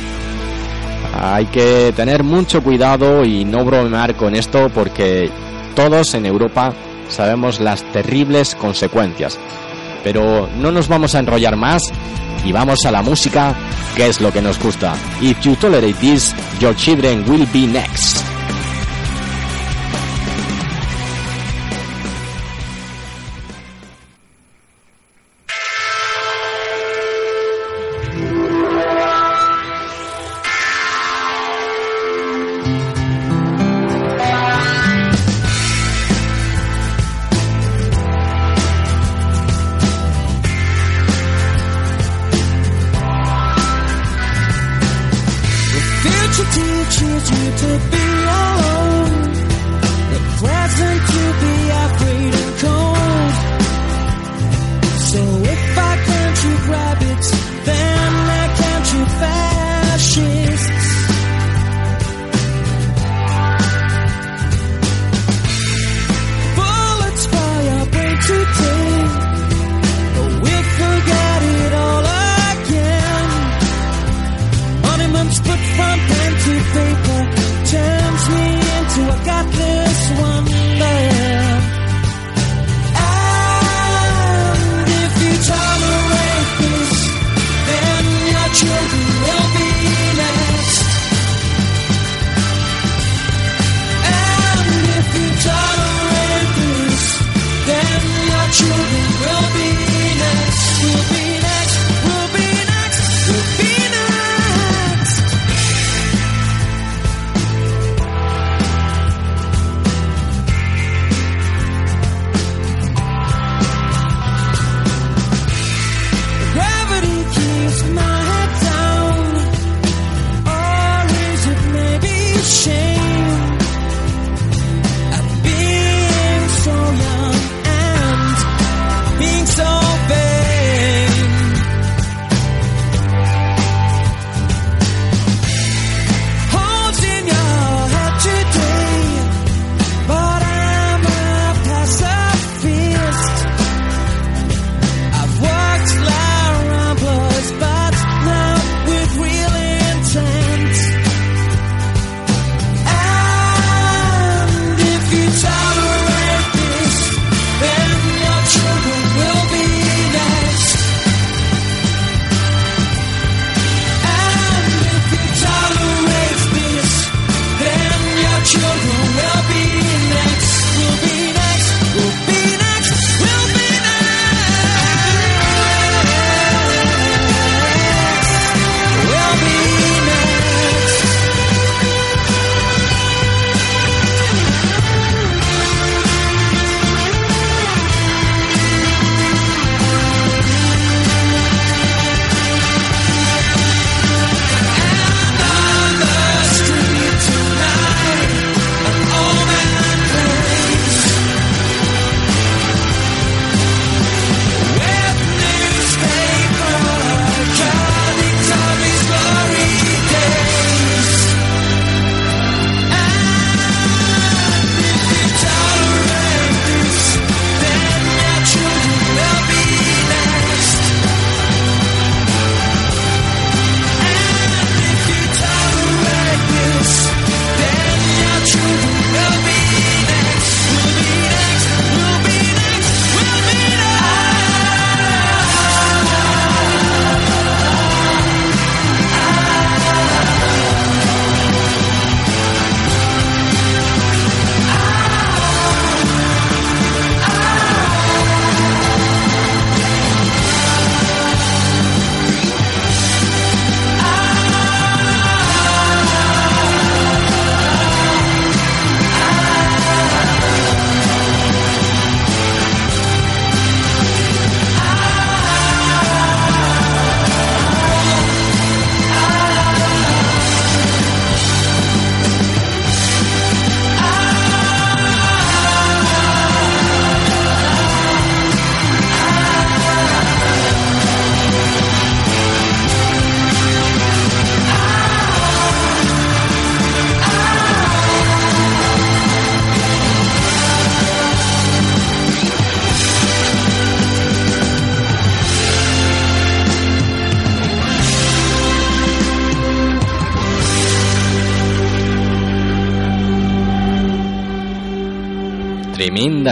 Hay que tener mucho cuidado y no bromear con esto porque todos en Europa sabemos las terribles consecuencias. Pero no nos vamos a enrollar más y vamos a la música, que es lo que nos gusta. If you tolerate this, your children will be next.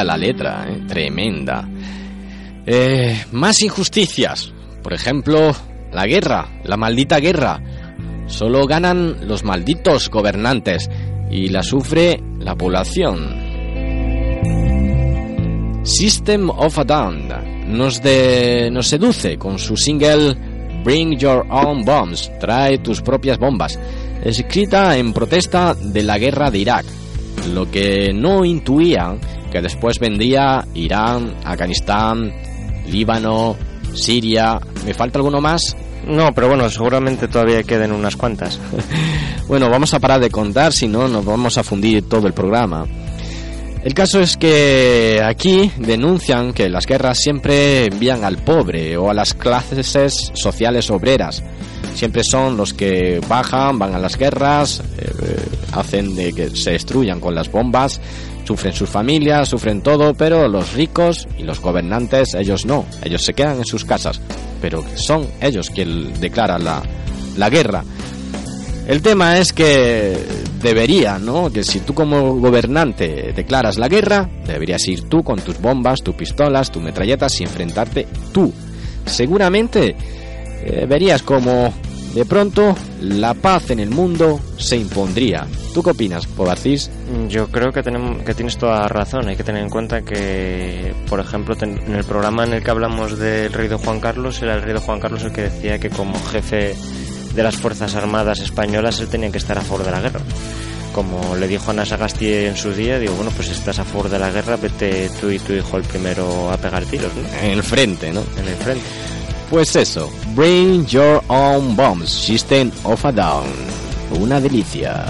La letra, ¿eh? tremenda. Eh, más injusticias. Por ejemplo, la guerra, la maldita guerra. Solo ganan los malditos gobernantes y la sufre la población. System of a Down nos, de, nos seduce con su single Bring Your Own Bombs, trae tus propias bombas, escrita en protesta de la guerra de Irak, lo que no intuían que después vendría Irán, Afganistán, Líbano, Siria, ¿me falta alguno más? No, pero bueno, seguramente todavía queden unas cuantas. Bueno, vamos a parar de contar, si no nos vamos a fundir todo el programa. El caso es que aquí denuncian que las guerras siempre envían al pobre o a las clases sociales obreras. Siempre son los que bajan, van a las guerras, eh, hacen de que se destruyan con las bombas, sufren sus familias, sufren todo, pero los ricos y los gobernantes, ellos no, ellos se quedan en sus casas, pero son ellos quienes declaran la, la guerra. El tema es que debería, ¿no? Que si tú como gobernante declaras la guerra, deberías ir tú con tus bombas, tus pistolas, tus metralletas y enfrentarte tú. Seguramente eh, verías como de pronto la paz en el mundo se impondría. ¿Tú qué opinas, Pobarcis? Yo creo que, tenemos, que tienes toda razón. Hay que tener en cuenta que, por ejemplo, ten- en el programa en el que hablamos del rey de Juan Carlos, era el rey de Juan Carlos el que decía que como jefe de las Fuerzas Armadas españolas él tenía que estar a favor de la guerra. Como le dijo Ana Sagasti en su día, digo, bueno, pues si estás a favor de la guerra, vete tú y tu hijo el primero a pegar tiros, ¿no? En el frente, ¿no? En el frente. Pues eso, Bring Your Own Bombs, System of a Down. Una delicia.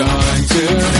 going to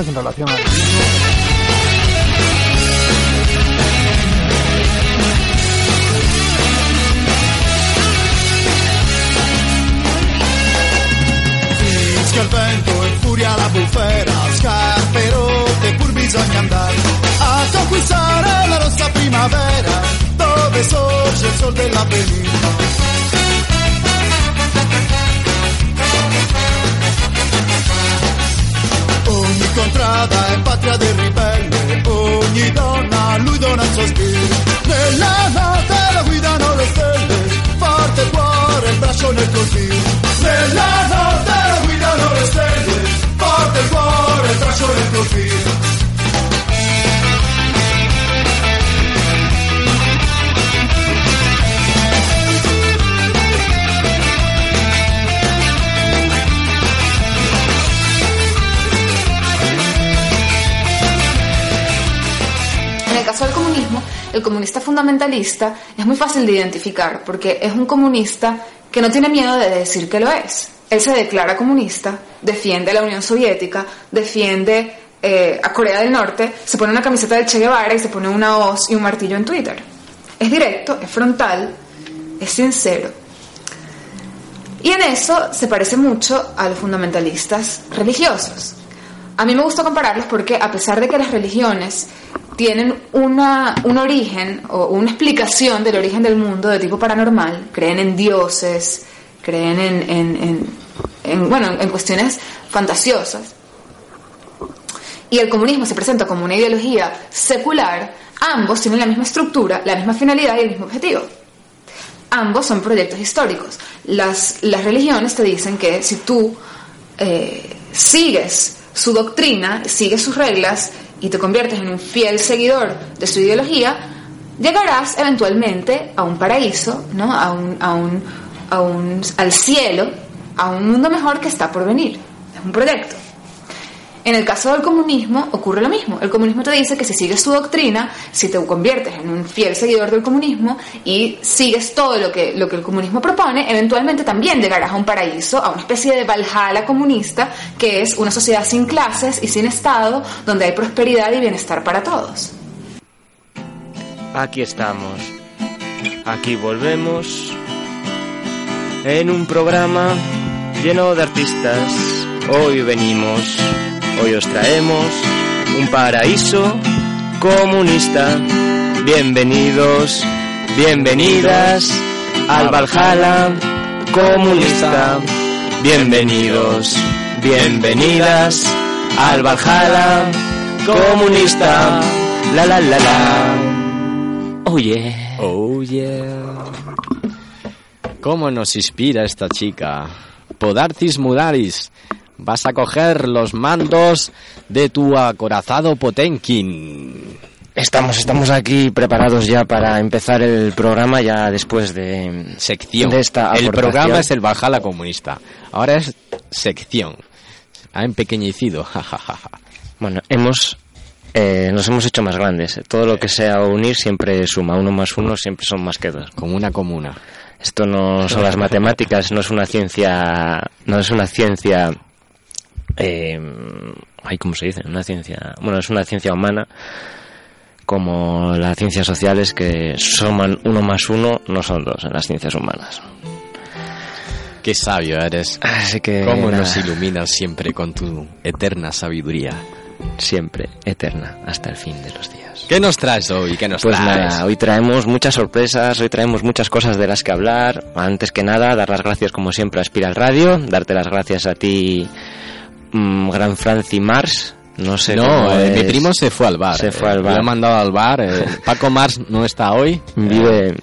en relación el comunista fundamentalista es muy fácil de identificar porque es un comunista que no tiene miedo de decir que lo es. Él se declara comunista, defiende a la Unión Soviética, defiende eh, a Corea del Norte, se pone una camiseta del Che Guevara y se pone una hoz y un martillo en Twitter. Es directo, es frontal, es sincero. Y en eso se parece mucho a los fundamentalistas religiosos. A mí me gusta compararlos porque a pesar de que las religiones tienen una, un origen o una explicación del origen del mundo de tipo paranormal, creen en dioses, creen en, en- en- en, bueno, en cuestiones fantasiosas, y el comunismo se presenta como una ideología secular, ambos tienen la misma estructura, la misma finalidad y el mismo objetivo. Ambos son proyectos históricos. Las, las religiones te dicen que si tú eh, sigues su doctrina, sigues sus reglas y te conviertes en un fiel seguidor de su ideología, llegarás eventualmente a un paraíso, ¿no? a un, a un, a un, al cielo, a un mundo mejor que está por venir. Es un proyecto. En el caso del comunismo ocurre lo mismo. El comunismo te dice que si sigues su doctrina, si te conviertes en un fiel seguidor del comunismo y sigues todo lo que, lo que el comunismo propone, eventualmente también llegarás a un paraíso, a una especie de Valhalla comunista, que es una sociedad sin clases y sin Estado, donde hay prosperidad y bienestar para todos. Aquí estamos. Aquí volvemos. En un programa lleno de artistas. Hoy venimos. Hoy os traemos un paraíso comunista. Bienvenidos, bienvenidas al Valhalla comunista. Bienvenidos, bienvenidas al Valhalla comunista. La la la la. Oh yeah. Oh yeah. ¿Cómo nos inspira esta chica? Podarcis Mudaris, vas a coger los mandos de tu acorazado Potenkin. Estamos, estamos aquí preparados ya para empezar el programa ya después de Sección. de esta el programa es el Valhalla comunista. Ahora es sección. Ha empequeñecido. jajajaja. Bueno, hemos eh, nos hemos hecho más grandes. Todo lo que sea unir siempre suma. Uno más uno siempre son más que dos. Como una comuna. Esto no son las matemáticas, no es una ciencia, no es una ciencia, eh, ay, ¿cómo se dice? Una ciencia, bueno, es una ciencia humana, como las ciencias sociales que suman uno más uno, no son dos en las ciencias humanas. Qué sabio eres. Así que Cómo nada. nos iluminas siempre con tu eterna sabiduría. siempre eterna hasta el fin de los días. ¿Qué nos traes hoy? ¿Qué nos Pues traes? nada, hoy traemos muchas sorpresas, hoy traemos muchas cosas de las que hablar. Antes que nada, dar las gracias como siempre a Espiral Radio, darte las gracias a ti, mm, Gran Franci Mars. No sé No, eh, mi primo se fue al bar. Se fue al Eh, bar. Lo he mandado al bar. eh, Paco Mars no está hoy. Vive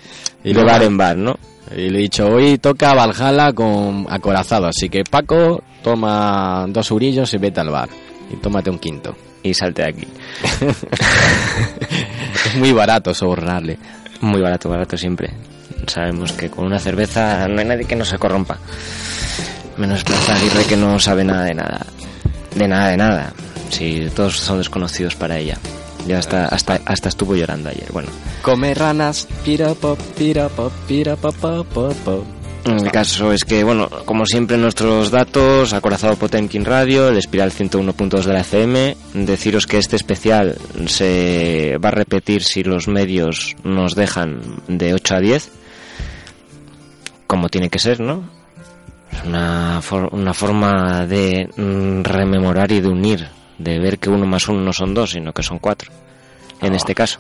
y de bar en bar, ¿no? Y le he dicho, hoy toca Valhalla con acorazado. Así que Paco, toma dos eurillos y vete al bar. Y tómate un quinto. Y salte de aquí. es muy barato sobornarle. Muy barato, barato siempre. Sabemos que con una cerveza no hay nadie que no se corrompa. Menos Plaza Aguirre que no sabe nada de nada. De nada, de nada. Si todos son desconocidos para ella. Ya hasta, hasta, hasta estuvo llorando ayer. Bueno, Come ranas, pira pop, pira pop, pira pop, pop. el caso es que, bueno, como siempre nuestros datos, Acorazado Potemkin Radio, el Espiral 101.2 de la FM, deciros que este especial se va a repetir si los medios nos dejan de 8 a 10, como tiene que ser, ¿no? Una, for- una forma de mm, rememorar y de unir, de ver que uno más uno no son dos, sino que son cuatro, en este caso.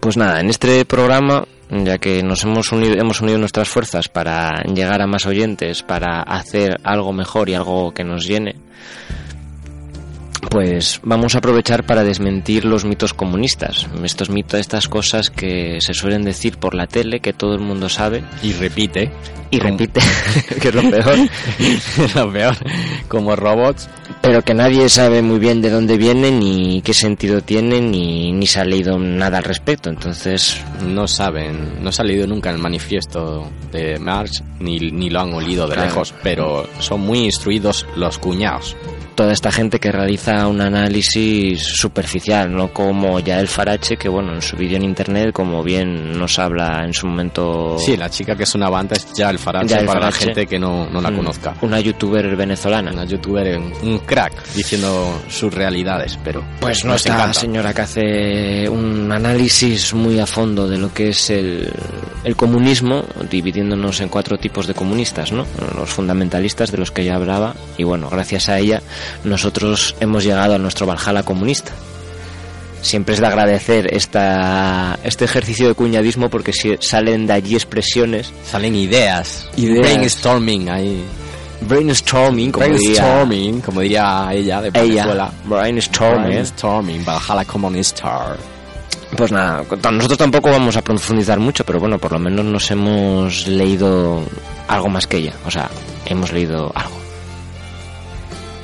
Pues nada, en este programa, ya que nos hemos unido, hemos unido nuestras fuerzas para llegar a más oyentes, para hacer algo mejor y algo que nos llene, pues vamos a aprovechar para desmentir los mitos comunistas. Estos mitos, estas cosas que se suelen decir por la tele, que todo el mundo sabe Y repite. y Como- repite, que es lo peor, es lo peor. Como robots. pero que nadie sabe muy bien de dónde vienen, ni qué sentido tienen, ni, ni se ha leído nada al respecto. Entonces, No saben, no se ha leído nunca el manifiesto de Marx, ni, ni lo han olido de Claro. lejos, pero son muy instruidos los cuñados. Toda esta gente que realiza un análisis superficial, no como ya el Farache, que bueno, en su vídeo en internet, como bien nos habla en su momento... Sí, la chica que es una banda es ya el Farache Ya el para Farache. la gente que no, no la mm, conozca. Una youtuber venezolana. Una youtuber, un, crack, diciendo sus realidades, pero Pues no esta encanta. señora que hace un análisis muy a fondo de lo que es el, el comunismo, dividiéndonos en cuatro tipos de comunistas, ¿no? Los fundamentalistas de los que ya hablaba, y bueno, gracias a ella nosotros hemos llegado a nuestro Valhalla comunista. Siempre es de agradecer esta, este ejercicio de cuñadismo porque si salen de allí expresiones, Salen ideas, Ideas. brainstorming ahí. brainstorming, como brainstorming, como diría ella de diría Venezuela. brainstorming, Brainstorming, Valhalla Comunista. Pues nada, nosotros tampoco vamos a profundizar mucho, pero bueno, por lo menos nos hemos leído algo más que ella. O sea, hemos leído algo.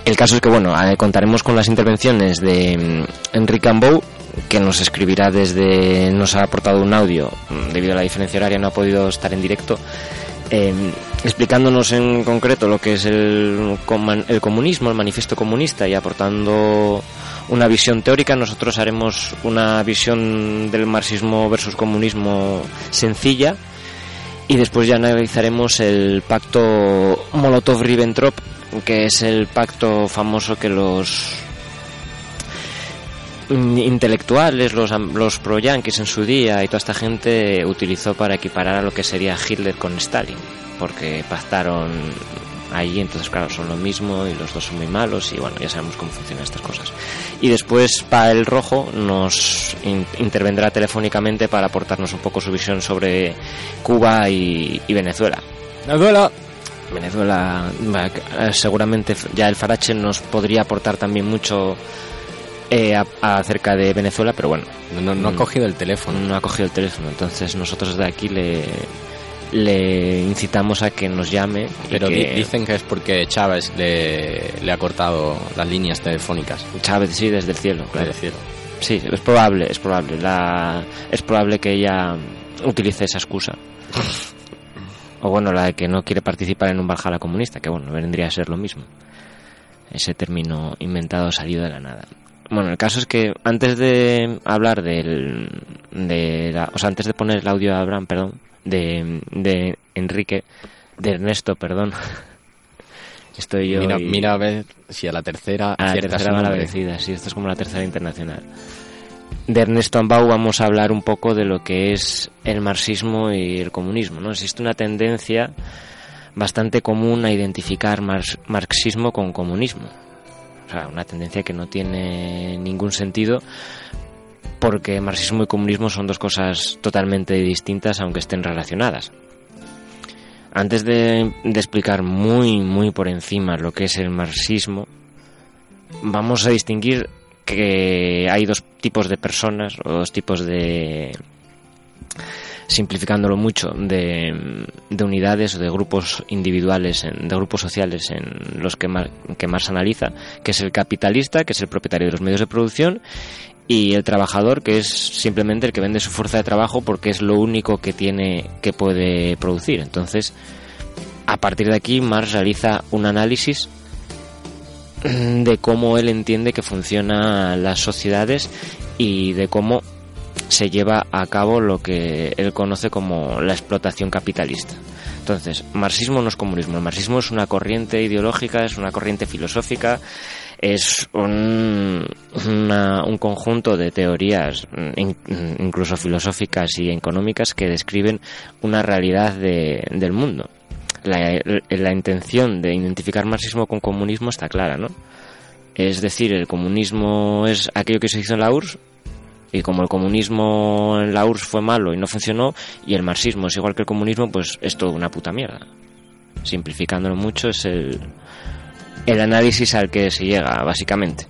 El caso es que, bueno, eh, contaremos con las intervenciones de mm, Enrique Ambou, que nos escribirá desde. nos ha aportado un audio, mm, debido a la diferencia horaria no ha podido estar en directo, eh, explicándonos en concreto lo que es el, el comunismo, el manifiesto comunista y aportando una visión teórica. Nosotros haremos una visión del marxismo versus comunismo sencilla y después ya analizaremos el pacto Molotov-Ribbentrop, que es el pacto famoso que los intelectuales, los, los pro-yanquis en su día y toda esta gente utilizó para equiparar a lo que sería Hitler con Stalin, porque pactaron allí, entonces claro, son lo mismo y los dos son muy malos y bueno, ya sabemos cómo funcionan estas cosas. Y después Pa el Rojo nos in- intervendrá telefónicamente para aportarnos un poco su visión sobre Cuba y, y Venezuela. Venezuela. Venezuela, seguramente ya el Farache nos podría aportar también mucho eh, a- a- acerca de Venezuela, pero bueno, No, no, no ha Mm. cogido el teléfono. no ha cogido el teléfono. Entonces nosotros de aquí le, le incitamos a que nos llame. Pero que dicen que es porque Chávez le, le ha cortado las líneas telefónicas. Chávez sí desde el cielo, claro. decir, Sí, es probable, es probable. La, es probable que ella utilice esa excusa. O bueno, la de que no quiere participar en un Valhalla comunista, que bueno, vendría a ser lo mismo. Ese término inventado salido de la nada. Bueno, el caso es que antes de hablar del, de la- o sea, antes de poner el audio de Abraham, perdón, de, de Enrique, de Ernesto, perdón. Estoy yo. mira, y- mira a ver si a la tercera a la tercera su va la nombre. vencida, sí, esto es como la tercera internacional. De Ernesto Ambau vamos a hablar un poco de lo que es el marxismo y el comunismo, ¿no? Existe una tendencia bastante común a identificar marx- marxismo con comunismo. O sea, una tendencia que no tiene ningún sentido porque marxismo y comunismo son dos cosas totalmente distintas aunque estén relacionadas. Antes de, explicar muy, muy por encima lo que es el marxismo, vamos a distinguir que hay dos tipos de personas o dos tipos de simplificándolo mucho de, de unidades o de grupos individuales en- de grupos sociales en los que Mar- que Marx analiza que es el capitalista que es el propietario de los medios de producción y el trabajador que es simplemente el que vende su fuerza de trabajo porque es lo único que tiene que puede producir entonces a partir de aquí Marx realiza un análisis de cómo él entiende que funcionan las sociedades y de cómo se lleva a cabo lo que él conoce como la explotación capitalista. Entonces, marxismo no es comunismo, el marxismo es una corriente ideológica, es una corriente filosófica, es un, un conjunto de teorías, in- incluso filosóficas y económicas, que describen una realidad de- del mundo. La, la intención de identificar marxismo con comunismo está clara, ¿no? Es decir, el comunismo es aquello que se hizo en la URSS y como el comunismo en la URSS fue malo y no funcionó y el marxismo es igual que el comunismo, pues es todo una puta mierda. Simplificándolo mucho es el, el análisis al que se llega, básicamente.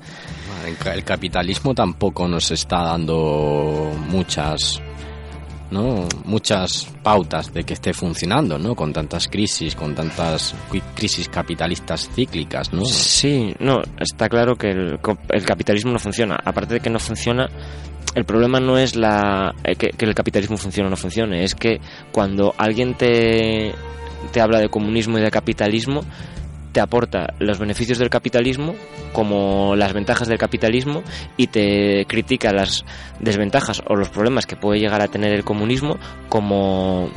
El ca- El capitalismo tampoco nos está dando muchas, ¿no? Muchas pautas de que esté funcionando, ¿no? Con tantas crisis, con tantas cri- crisis capitalistas cíclicas, ¿no? Sí, no, está claro que el, el capitalismo no funciona. Aparte de que no funciona, el problema no es la eh, que, que el capitalismo funcione o no funcione, es que cuando alguien te, te habla de comunismo y de capitalismo, te aporta los beneficios del capitalismo como las ventajas del capitalismo y te critica las desventajas o los problemas que puede llegar a tener el comunismo como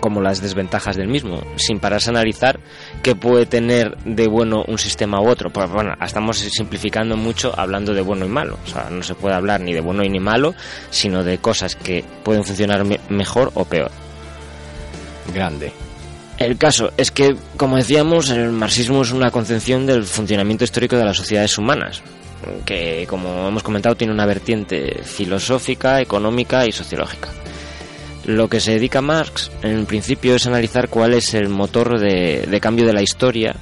como las desventajas del mismo, sin pararse a analizar qué puede tener de bueno un sistema u otro. Pues bueno, estamos simplificando mucho hablando de bueno y malo. O sea, no se puede hablar ni de bueno ni malo, sino de cosas que pueden funcionar me- mejor o peor. Grande. El caso es que, como decíamos, el marxismo es una concepción del funcionamiento histórico de las sociedades humanas, que, como hemos comentado, tiene una vertiente filosófica, económica y sociológica. Lo que se dedica Marx, en principio, es analizar cuál es el motor de, de cambio de la historia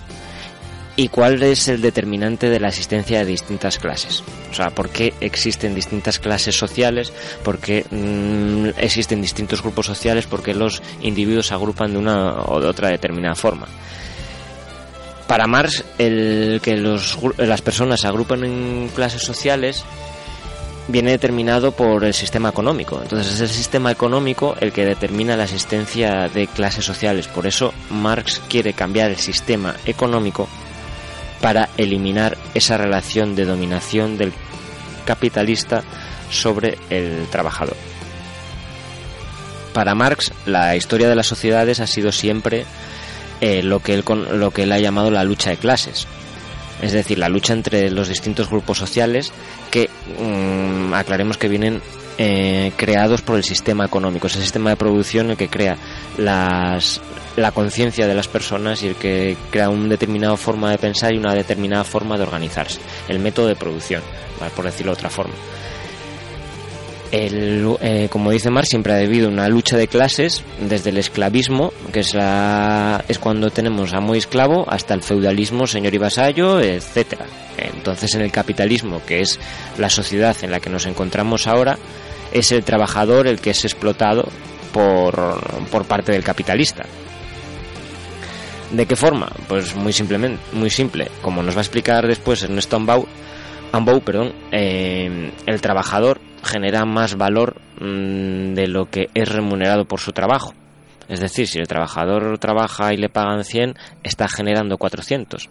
y cuál es el determinante de la existencia de distintas clases. O sea, por qué existen distintas clases sociales, por qué mm, existen distintos grupos sociales, por qué los individuos se agrupan de una o de otra determinada forma. Para Marx, el que los las personas se agrupan en clases sociales viene determinado por el sistema económico. Entonces es el sistema económico el que determina la existencia de clases sociales. Por eso Marx quiere cambiar el sistema económico para eliminar esa relación de dominación del capitalista sobre el trabajador. Para Marx, la historia de las sociedades ha sido siempre eh, lo, que él, lo que él ha llamado la lucha de clases. Es decir, la lucha entre los distintos grupos sociales que, mm, aclaremos que vienen eh, creados por el sistema económico. Es el sistema de producción el que crea las, la conciencia de las personas y el que crea una determinada forma de pensar y una determinada forma de organizarse. El método de producción, por decirlo de otra forma. Eh, como dice Marx, siempre ha habido una lucha de clases desde el esclavismo, que es, la, es cuando tenemos amo y esclavo, hasta el feudalismo, señor y vasallo, etcétera. Entonces, en el capitalismo, que es la sociedad en la que nos encontramos ahora, es el trabajador el que es explotado por, por parte del capitalista. ¿De qué forma? Pues muy simplemente, muy simple. Como nos va a explicar después Ernesto Ambau, Ambou, perdón, eh, el trabajador genera más valor mm, de lo que es remunerado por su trabajo. Es decir, si el trabajador trabaja y le pagan 100, está generando 400.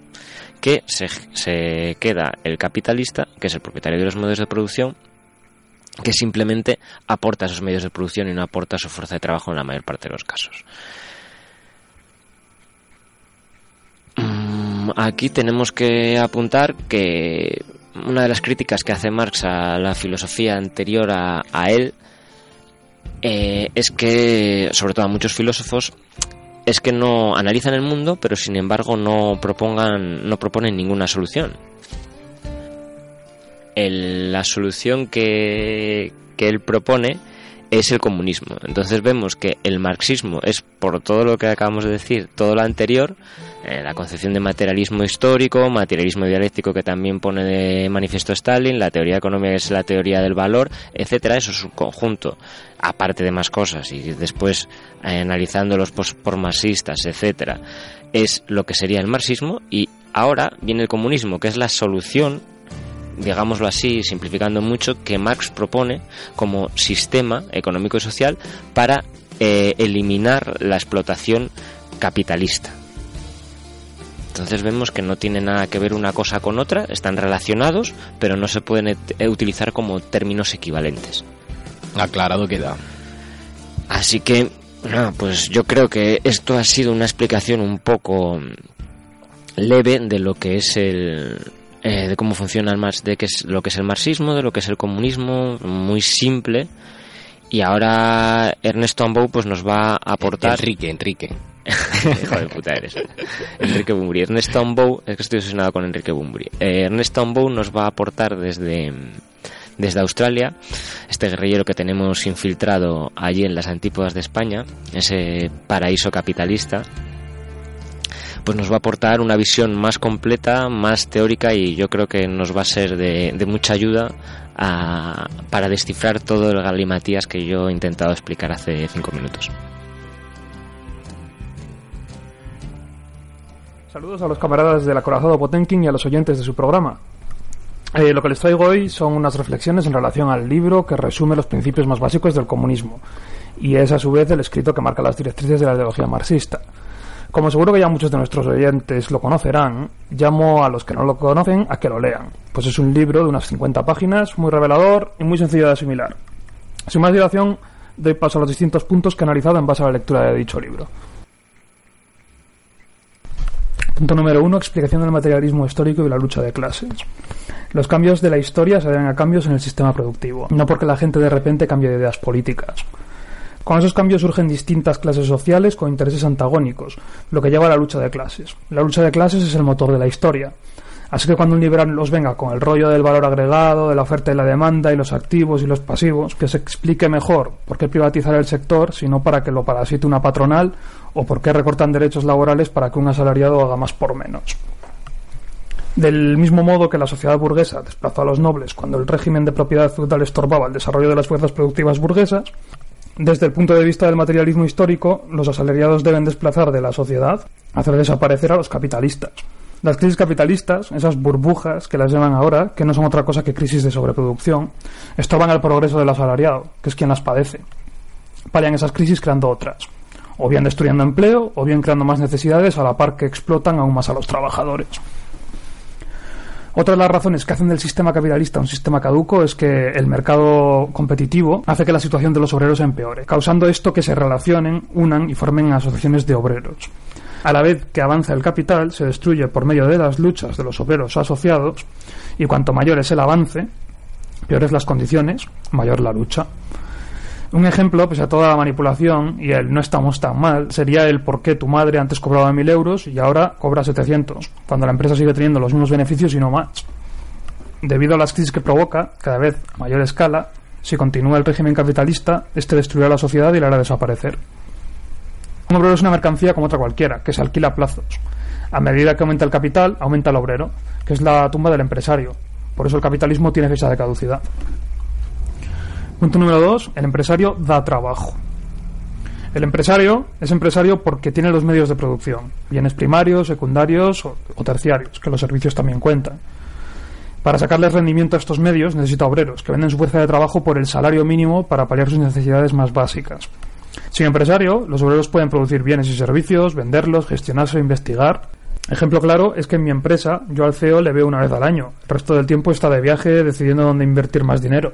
Que se, se queda el capitalista, que es el propietario de los medios de producción, que simplemente aporta esos medios de producción y no aporta su fuerza de trabajo en la mayor parte de los casos. Mm, Aquí tenemos que apuntar que una de las críticas que hace Marx a la filosofía anterior a, él eh, es que, sobre todo a muchos filósofos, es que no analizan el mundo, pero sin embargo no propongan, no proponen ninguna solución. El- la solución que, que él propone es el comunismo. Entonces vemos que el marxismo es, por todo lo que acabamos de decir, todo lo anterior, eh, la concepción de materialismo histórico, materialismo dialéctico que también pone de manifiesto Stalin, la teoría económica que es la teoría del valor, etcétera, eso es un conjunto, aparte de más cosas, y después eh, analizando los por marxistas, etcétera, es lo que sería el marxismo, y ahora viene el comunismo, que es la solución digámoslo así, simplificando mucho, que Marx propone como sistema económico y social para eh, eliminar la explotación capitalista. Entonces vemos que no tiene nada que ver una cosa con otra, están relacionados, pero no se pueden eh, utilizar como términos equivalentes. Aclarado queda. Así que, nada, pues yo creo que esto ha sido una explicación un poco leve de lo que es el eh, de cómo funciona el marx, de qué es lo que es el marxismo, de lo que es el comunismo, muy simple. Y ahora Ernesto Ambou pues nos va a aportar Enrique, Enrique. Hijo de puta eres. Enrique Bumburi. Ernesto Ambou, es que estoy obsesionado con Enrique Bumburi. Eh, Ernesto Ambou nos va a aportar desde, desde Australia, este guerrillero que tenemos infiltrado allí en las antípodas de España, ese paraíso capitalista, pues nos va a aportar una visión más completa, más teórica y yo creo que nos va a ser de, mucha ayuda para descifrar todo el galimatías que yo he intentado explicar hace cinco minutos. Saludos a los camaradas del acorazado Potenkin y a los oyentes de su programa. Eh, lo que les traigo hoy son unas reflexiones en relación al libro que resume los principios más básicos del comunismo y es a su vez el escrito que marca las directrices de la ideología marxista. Como seguro que ya muchos de nuestros oyentes lo conocerán, llamo a los que no lo conocen a que lo lean, pues es un libro de unas 50 páginas, muy revelador y muy sencillo de asimilar. Sin más dilación, doy paso a los distintos puntos que he analizado en base a la lectura de dicho libro. Punto número uno, explicación del materialismo histórico y la lucha de clases. Los cambios de la historia se deben a cambios en el sistema productivo, no porque la gente de repente cambie de ideas políticas. Con esos cambios surgen distintas clases sociales con intereses antagónicos, lo que lleva a la lucha de clases. La lucha de clases es el motor de la historia. Así que cuando un liberal nos venga con el rollo del valor agregado, de la oferta y la demanda, y los activos y los pasivos, que se explique mejor por qué privatizar el sector, sino para que lo parasite una patronal, o por qué recortan derechos laborales para que un asalariado haga más por menos. Del mismo modo que la sociedad burguesa desplazó a los nobles cuando el régimen de propiedad feudal estorbaba el desarrollo de las fuerzas productivas burguesas, desde el punto de vista del materialismo histórico, los asalariados deben desplazar de la sociedad, hacer desaparecer a los capitalistas. Las crisis capitalistas, esas burbujas que las llaman ahora, que no son otra cosa que crisis de sobreproducción, estorban el progreso del asalariado, que es quien las padece. Palian esas crisis creando otras, o bien destruyendo empleo, o bien creando más necesidades a la par que explotan aún más a los trabajadores. Otra de las razones que hacen del sistema capitalista un sistema caduco es que el mercado competitivo hace que la situación de los obreros empeore, causando esto que se relacionen, unan y formen asociaciones de obreros. A la vez que avanza el capital, se destruye por medio de las luchas de los obreros asociados, y cuanto mayor es el avance, peores las condiciones, mayor la lucha. Un ejemplo, pese a toda la manipulación y el no estamos tan mal, sería el por qué tu madre antes cobraba 1.000 euros y ahora cobra 700, cuando la empresa sigue teniendo los mismos beneficios y no más. Debido a las crisis que provoca, cada vez a mayor escala, si continúa el régimen capitalista, este destruirá la sociedad y la hará desaparecer. Un obrero es una mercancía como otra cualquiera, que se alquila a plazos. A medida que aumenta el capital, aumenta el obrero, que es la tumba del empresario. Por eso el capitalismo tiene fecha de caducidad. Punto número dos, el empresario da trabajo. El empresario es empresario porque tiene los medios de producción, bienes primarios, secundarios o, terciarios, que los servicios también cuentan. Para sacarles rendimiento a estos medios necesita obreros, que venden su fuerza de trabajo por el salario mínimo para paliar sus necesidades más básicas. Sin empresario, los obreros pueden producir bienes y servicios, venderlos, gestionarse investigar. Ejemplo claro es que en mi empresa yo al CEO le veo una vez al año. El resto del tiempo está de viaje decidiendo dónde invertir más dinero.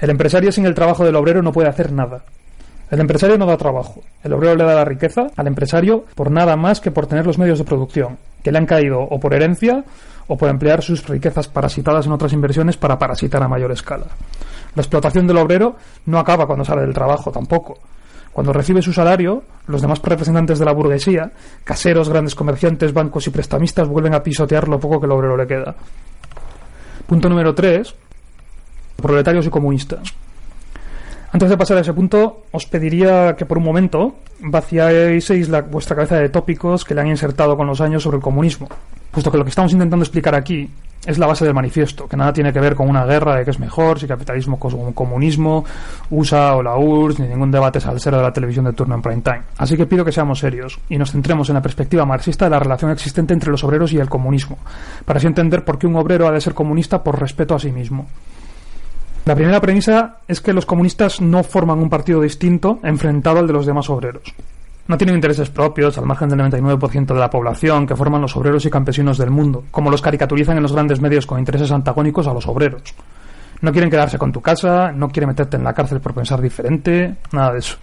El empresario sin el trabajo del obrero no puede hacer nada. El empresario no da trabajo. El obrero le da la riqueza al empresario por nada más que por tener los medios de producción, que le han caído o por herencia o por emplear sus riquezas parasitadas en otras inversiones para parasitar a mayor escala. La explotación del obrero no acaba cuando sale del trabajo tampoco. Cuando recibe su salario, los demás representantes de la burguesía, caseros, grandes comerciantes, bancos y prestamistas vuelven a pisotear lo poco que el obrero le queda. Punto número 3. Proletarios y comunistas. Antes de pasar a ese punto, os pediría que por un momento vaciaseis la, vuestra cabeza de tópicos que le han insertado con los años sobre el comunismo, puesto que lo que estamos intentando explicar aquí es la base del manifiesto, que nada tiene que ver con una guerra de qué es mejor, si capitalismo o comunismo, USA o la URSS, ni ningún debate salsero de la televisión de turno en prime time. Así que pido que seamos serios y nos centremos en la perspectiva marxista de la relación existente entre los obreros y el comunismo, para así entender por qué un obrero ha de ser comunista por respeto a sí mismo. La primera premisa es que los comunistas no forman un partido distinto enfrentado al de los demás obreros. No tienen intereses propios, al margen del 99% de la población que forman los obreros y campesinos del mundo, como los caricaturizan en los grandes medios con intereses antagónicos a los obreros. No quieren quedarse con tu casa, no quieren meterte en la cárcel por pensar diferente, nada de eso.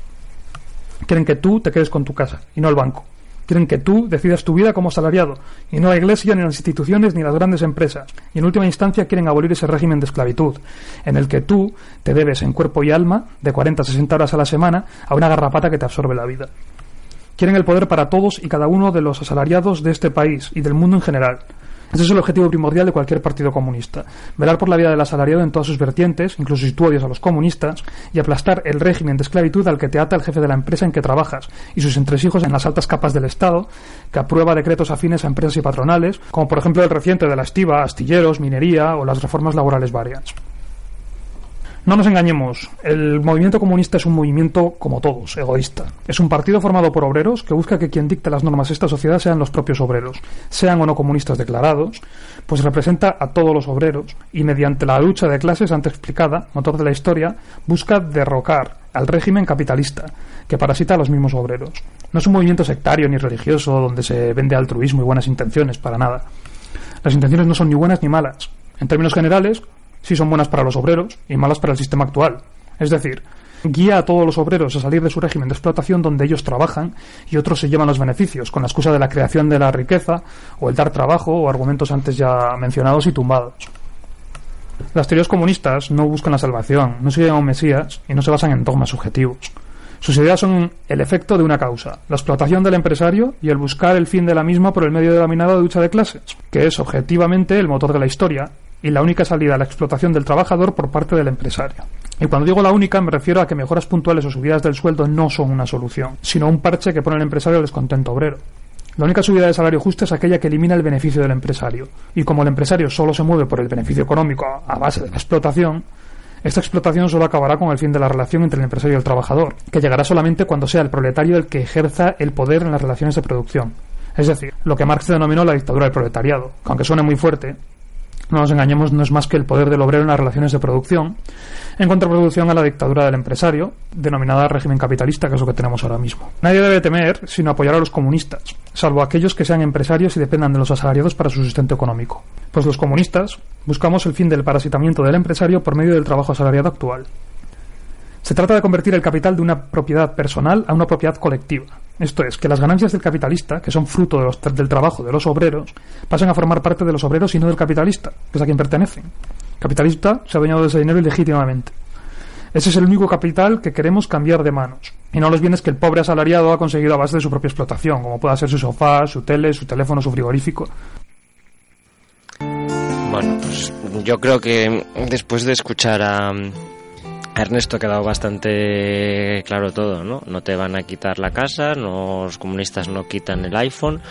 Quieren que tú te quedes con tu casa y no el banco. Quieren que tú decidas tu vida como asalariado, y no la iglesia, ni las instituciones, ni las grandes empresas. Y en última instancia quieren abolir ese régimen de esclavitud, en el que tú te debes en cuerpo y alma, de 40 a 60 horas a la semana, a una garrapata que te absorbe la vida. Quieren el poder para todos y cada uno de los asalariados de este país y del mundo en general. Ese es el objetivo primordial de cualquier partido comunista. Velar por la vida del asalariado en todas sus vertientes, incluso si tú odias a los comunistas, y aplastar el régimen de esclavitud al que te ata el jefe de la empresa en que trabajas y sus entresijos en las altas capas del Estado, que aprueba decretos afines a empresas y patronales, como por ejemplo el reciente de la estiva, astilleros, minería o las reformas laborales varias. No nos engañemos, el movimiento comunista es un movimiento, como todos, egoísta. Es un partido formado por obreros que busca que quien dicte las normas de esta sociedad sean los propios obreros, sean o no comunistas declarados, pues representa a todos los obreros y mediante la lucha de clases antes explicada, motor de la historia, busca derrocar al régimen capitalista, que parasita a los mismos obreros. No es un movimiento sectario ni religioso donde se vende altruismo y buenas intenciones, para nada. Las intenciones no son ni buenas ni malas. En términos generales, sí son buenas para los obreros y malas para el sistema actual. Es decir, guía a todos los obreros a salir de su régimen de explotación donde ellos trabajan y otros se llevan los beneficios, con la excusa de la creación de la riqueza o el dar trabajo o argumentos antes ya mencionados y tumbados. Las teorías comunistas no buscan la salvación, no a un Mesías y no se basan en dogmas subjetivos. Sus ideas son el efecto de una causa, la explotación del empresario y el buscar el fin de la misma por el medio denominado de lucha de clases, que es objetivamente el motor de la historia y la única salida a la explotación del trabajador por parte del empresario. Y cuando digo la única me refiero a que mejoras puntuales o subidas del sueldo no son una solución, sino un parche que pone el empresario al descontento obrero. La única subida de salario justa es aquella que elimina el beneficio del empresario. Y como el empresario solo se mueve por el beneficio económico a base de la explotación, esta explotación solo acabará con el fin de la relación entre el empresario y el trabajador, que llegará solamente cuando sea el proletario el que ejerza el poder en las relaciones de producción. Es decir, lo que Marx denominó la dictadura del proletariado, que aunque suene muy fuerte, no nos engañemos, no es más que el poder del obrero en las relaciones de producción, en contraproducción a la dictadura del empresario, denominada régimen capitalista, que es lo que tenemos ahora mismo. Nadie debe temer sino apoyar a los comunistas, salvo aquellos que sean empresarios y dependan de los asalariados para su sustento económico. Pues los comunistas buscamos el fin del parasitamiento del empresario por medio del trabajo asalariado actual. Se trata de convertir el capital de una propiedad personal a una propiedad colectiva. Esto es, que las ganancias del capitalista, que son fruto del trabajo de los obreros, pasen a formar parte de los obreros y no del capitalista, que es a quien pertenecen. El capitalista se ha adueñado de ese dinero ilegítimamente. Ese es el único capital que queremos cambiar de manos, y no los bienes que el pobre asalariado ha conseguido a base de su propia explotación, como pueda ser su sofá, su tele, su teléfono, su frigorífico. Bueno, pues yo creo que después de escuchar a Ernesto ha quedado bastante claro todo, ¿no? No te van a quitar la casa, los comunistas no quitan el iPhone,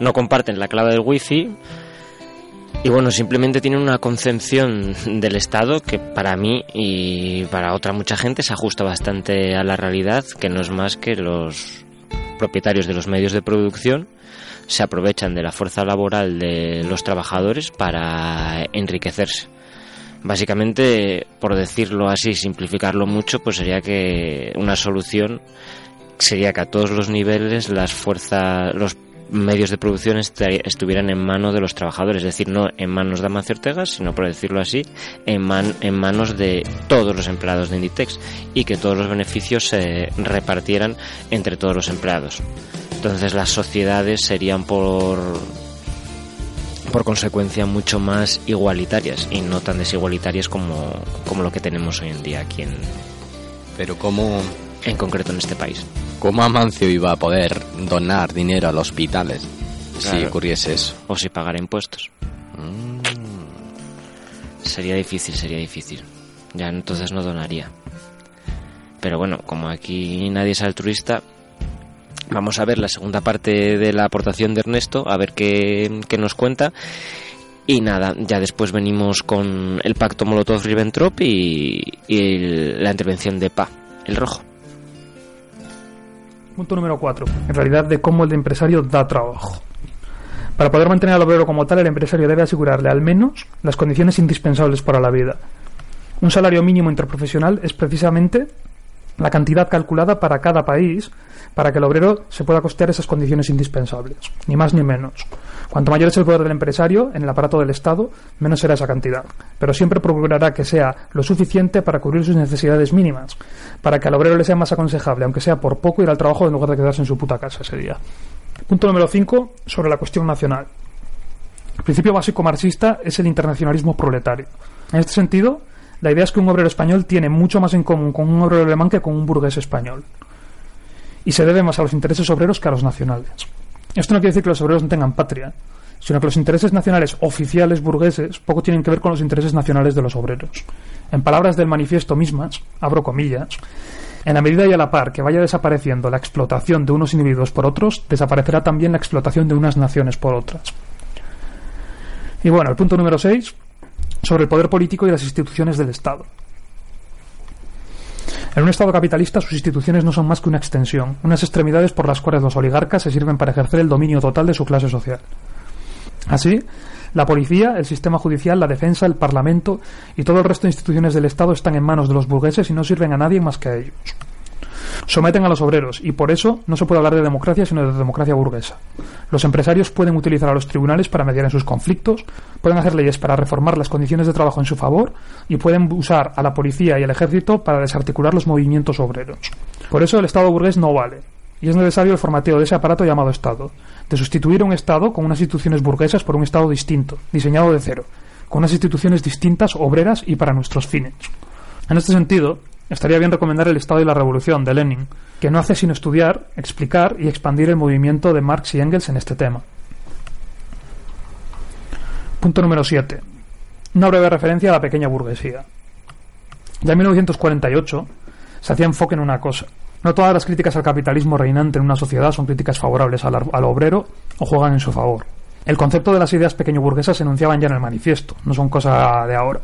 no comparten la clave del wifi y bueno, simplemente tienen una concepción del Estado que para mí y para otra mucha gente se ajusta bastante a la realidad, que no es más que los propietarios de los medios de producción se aprovechan de la fuerza laboral de los trabajadores para enriquecerse. Básicamente, por decirlo así, simplificarlo mucho, pues sería que una solución sería que a todos los niveles las fuerzas, los medios de producción estuvieran en manos de los trabajadores, es decir, no en manos de Amancio Ortega, sino por decirlo así, en, man- en manos de todos los empleados de Inditex y que todos los beneficios se repartieran entre todos los empleados. Entonces las sociedades serían por por consecuencia mucho más igualitarias y no tan desigualitarias como, como lo que tenemos hoy en día aquí en, Pero ¿cómo, en concreto en este país. cómo Amancio iba a poder donar dinero a los hospitales si ocurriese eso? O si pagar impuestos. sería difícil, sería difícil. Ya entonces no donaría. Pero bueno, como aquí nadie es altruista, vamos a ver la segunda parte de la aportación de Ernesto, a ver qué, nos cuenta. Y nada, ya después venimos con el pacto Molotov-Ribbentrop y, y la intervención de Pa, el rojo. Punto número 4. En realidad de cómo el empresario da trabajo. Para poder mantener al obrero como tal, el empresario debe asegurarle al menos las condiciones indispensables para la vida. Un salario mínimo interprofesional es precisamente la cantidad calculada para cada país para que el obrero se pueda costear esas condiciones indispensables, ni más ni menos. Cuanto mayor es el poder del empresario en el aparato del Estado, menos será esa cantidad, pero siempre procurará que sea lo suficiente para cubrir sus necesidades mínimas, para que al obrero le sea más aconsejable, aunque sea por poco, ir al trabajo en lugar de quedarse en su puta casa ese día. Punto número 5 sobre la cuestión nacional. El principio básico marxista es el internacionalismo proletario. En este sentido, la idea es que un obrero español tiene mucho más en común con un obrero alemán que con un burgués español. Y se debe más a los intereses obreros que a los nacionales. Esto no quiere decir que los obreros no tengan patria, sino que los intereses nacionales oficiales burgueses poco tienen que ver con los intereses nacionales de los obreros. En palabras del manifiesto mismas, abro comillas, en la medida y a la par que vaya desapareciendo la explotación de unos individuos por otros, desaparecerá también la explotación de unas naciones por otras. Y bueno, el punto número 6, sobre el poder político y las instituciones del Estado. En un Estado capitalista sus instituciones no son más que una extensión, unas extremidades por las cuales los oligarcas se sirven para ejercer el dominio total de su clase social. Así, la policía, el sistema judicial, la defensa, el parlamento y todo el resto de instituciones del Estado están en manos de los burgueses y no sirven a nadie más que a ellos. Someten a los obreros y por eso no se puede hablar de democracia sino de democracia burguesa. Los empresarios pueden utilizar a los tribunales para mediar en sus conflictos, pueden hacer leyes para reformar las condiciones de trabajo en su favor y pueden usar a la policía y el ejército para desarticular los movimientos obreros. Por eso el Estado burgués no vale y es necesario el formateo de ese aparato llamado Estado, de sustituir un Estado con unas instituciones burguesas por un Estado distinto, diseñado de cero, con unas instituciones distintas, obreras y para nuestros fines. En este sentido, estaría bien recomendar El Estado y la Revolución de Lenin, que no hace sino estudiar, explicar y expandir el movimiento de Marx y Engels en este tema. Punto número 7. Una breve referencia a la pequeña burguesía. Ya en 1948 se hacía enfoque en una cosa. No todas las críticas al capitalismo reinante en una sociedad son críticas favorables al, al obrero o juegan en su favor. El concepto de las ideas pequeño burguesas se enunciaban ya en el manifiesto, no son cosa de ahora.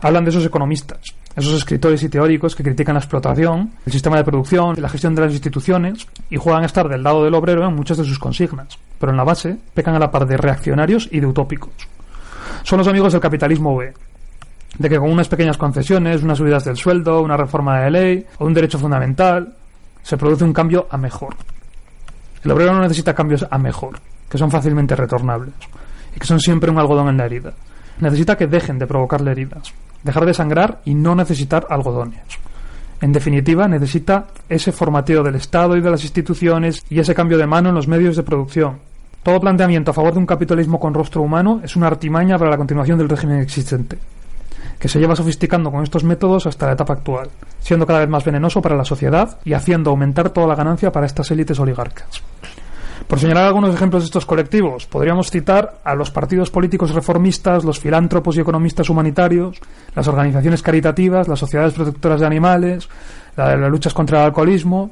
Hablan de esos economistas, esos escritores y teóricos que critican la explotación, el sistema de producción, la gestión de las instituciones y juegan a estar del lado del obrero en muchas de sus consignas, pero en la base pecan a la par de reaccionarios y de utópicos. Son los amigos del capitalismo B, de que con unas pequeñas concesiones, unas subidas del sueldo, una reforma de ley o un derecho fundamental, se produce un cambio a mejor. El obrero no necesita cambios a mejor, que son fácilmente retornables y que son siempre un algodón en la herida. Necesita que dejen de provocarle heridas, dejar de sangrar y no necesitar algodones. En definitiva, necesita ese formateo del Estado y de las instituciones y ese cambio de mano en los medios de producción. Todo planteamiento a favor de un capitalismo con rostro humano es una artimaña para la continuación del régimen existente, que se lleva sofisticando con estos métodos hasta la etapa actual, siendo cada vez más venenoso para la sociedad y haciendo aumentar toda la ganancia para estas élites oligarcas. Por señalar algunos ejemplos de estos colectivos, podríamos citar a los partidos políticos reformistas, los filántropos y economistas humanitarios, las organizaciones caritativas, las sociedades protectoras de animales, la de las luchas contra el alcoholismo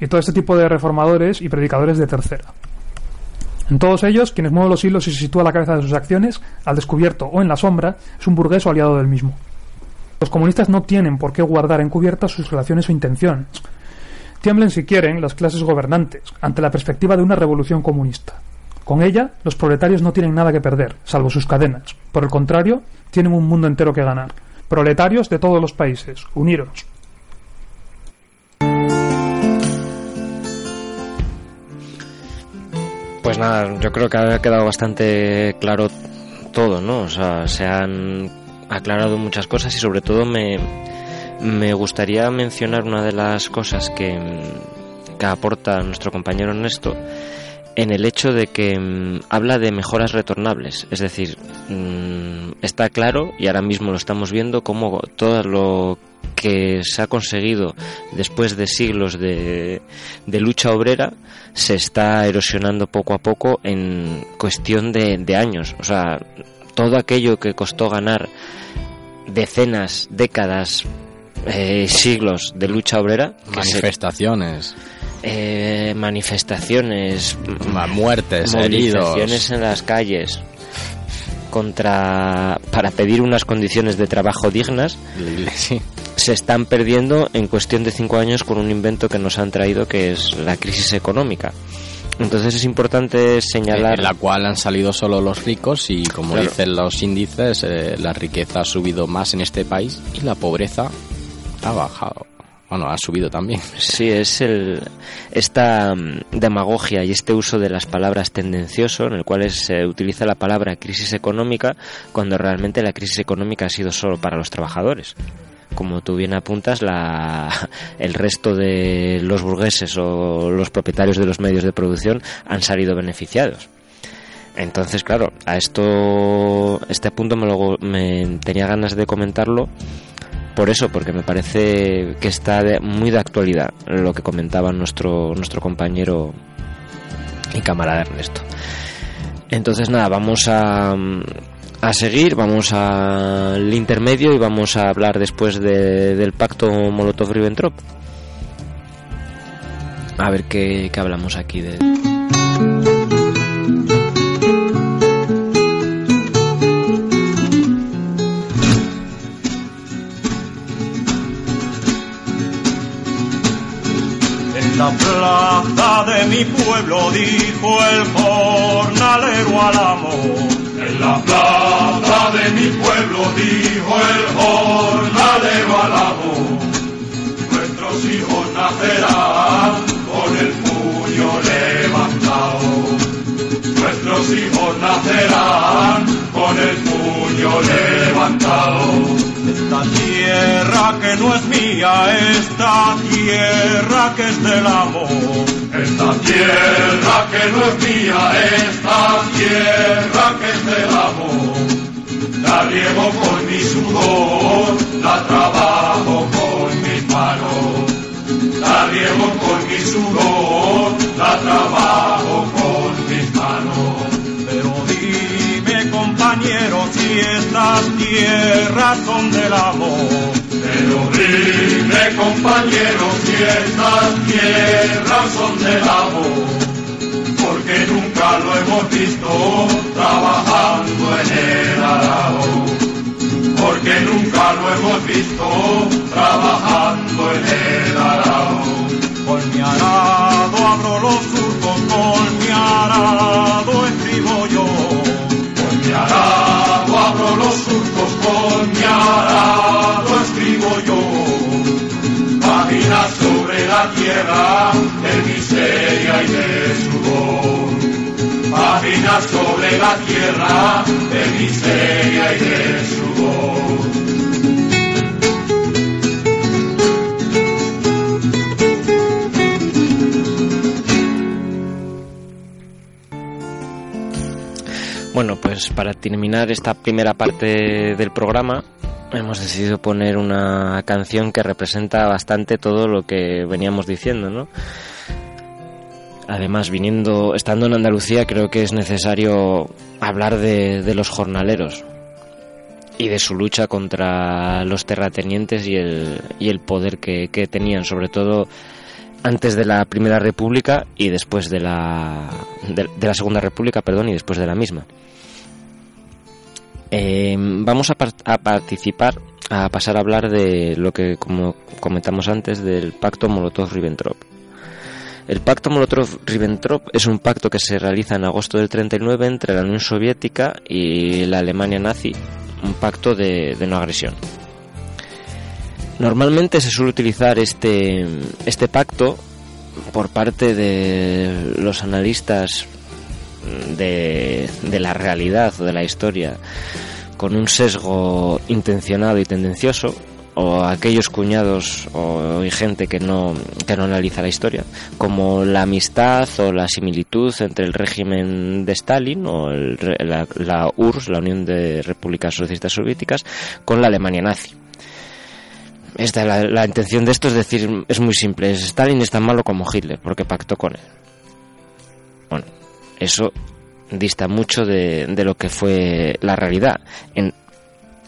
y todo este tipo de reformadores y predicadores de tercera. En todos ellos, quienes mueven los hilos y se sitúa a la cabeza de sus acciones, al descubierto o en la sombra, es un burgués o aliado del mismo. Los comunistas no tienen por qué guardar encubiertas sus relaciones o intenciones. Tiemblen si quieren las clases gobernantes ante la perspectiva de una revolución comunista. Con ella, los proletarios no tienen nada que perder, salvo sus cadenas. Por el contrario, tienen un mundo entero que ganar. Proletarios de todos los países, uniros. Pues nada, yo creo que ha quedado bastante claro todo, ¿no? O sea, se han aclarado muchas cosas y sobre todo me, me gustaría mencionar una de las cosas que, que aporta nuestro compañero Ernesto en el hecho de que mm, habla de mejoras retornables. Es decir, mm, está claro y ahora mismo lo estamos viendo como todo lo que se ha conseguido después de siglos de, de lucha obrera se está erosionando poco a poco en cuestión de, de años. O sea, todo aquello que costó ganar decenas, décadas, eh, siglos de lucha obrera, que se- Manifestaciones, eh, manifestaciones, ma- muertes, heridos. en las calles contra para pedir unas condiciones de trabajo dignas Sí. se están perdiendo en cuestión de cinco años con un invento que nos han traído que es la crisis económica. Entonces es importante señalar En la cual han salido solo los ricos y, como Claro. dicen los índices, eh, la riqueza ha subido más en este país y la pobreza ha bajado. Bueno, ha subido también. Sí, es esta mm, demagogia y este uso de las palabras tendencioso, en el cual se utiliza la palabra crisis económica cuando realmente la crisis económica ha sido solo para los trabajadores. Como tú bien apuntas, la, el resto de los burgueses o los propietarios de los medios de producción han salido beneficiados. Entonces, claro, a esto, este punto me, lo- me tenía ganas de comentarlo por eso, porque me parece que está de- muy de actualidad lo que comentaba nuestro, nuestro compañero y camarada Ernesto. Entonces, nada, vamos a, a seguir, vamos al intermedio y vamos a hablar después de- del pacto Molotov-Ribbentrop. A ver qué, qué hablamos aquí de. La plaza de mi pueblo dijo el jornalero al amo. En la plaza de mi pueblo dijo el jornalero al amo. Nuestros hijos nacerán con el puño levantado. Nuestros hijos nacerán con el puño levantado. Esta tierra que no es mía, esta tierra que es del amo. Esta tierra que no es mía, esta tierra que es del amo. La riego con mi sudor, la trabajo con mis manos. La riego con mi sudor, la trabajo con mis manos. Pero dime compañero si estas tierras son del amor. Pero dime compañero si estas tierras son del amor. Porque nunca lo hemos visto trabajando en el arado. Porque nunca lo hemos visto trabajando en el arado. Con mi arado abro los surcos, con mi arado escribo yo. Mi arado abro los surcos, con mi arado escribo yo. Páginas sobre la tierra de miseria y de sudor. Páginas sobre la tierra de miseria y de sudor. Pues para terminar esta primera parte del programa, hemos decidido poner una canción que representa bastante todo lo que veníamos diciendo, ¿no? Además, viniendo, estando en Andalucía, creo que es necesario hablar de, los jornaleros y de su lucha contra los terratenientes y el, y el poder que, tenían, sobre todo antes de la Primera República y después de la, de la Segunda República, perdón, y después de la misma. Eh, vamos a, par- a participar, a pasar a hablar de lo que, como comentamos antes, del pacto Molotov-Ribbentrop. El pacto Molotov-Ribbentrop es un pacto que se realiza en agosto del 39 entre la Unión Soviética y la Alemania nazi, un pacto de, de no agresión. Normalmente se suele utilizar este, este pacto por parte de los analistas de, la realidad o de la historia con un sesgo intencionado y tendencioso o aquellos cuñados o gente que no que no analiza la historia como la amistad o la similitud entre el régimen de Stalin o el la, la URSS la Unión de Repúblicas Socialistas Soviéticas con la Alemania nazi. Esta, la, la intención de esto es decir es muy simple Stalin es tan malo como Hitler porque pactó con él. Bueno eso dista mucho de, lo que fue la realidad. En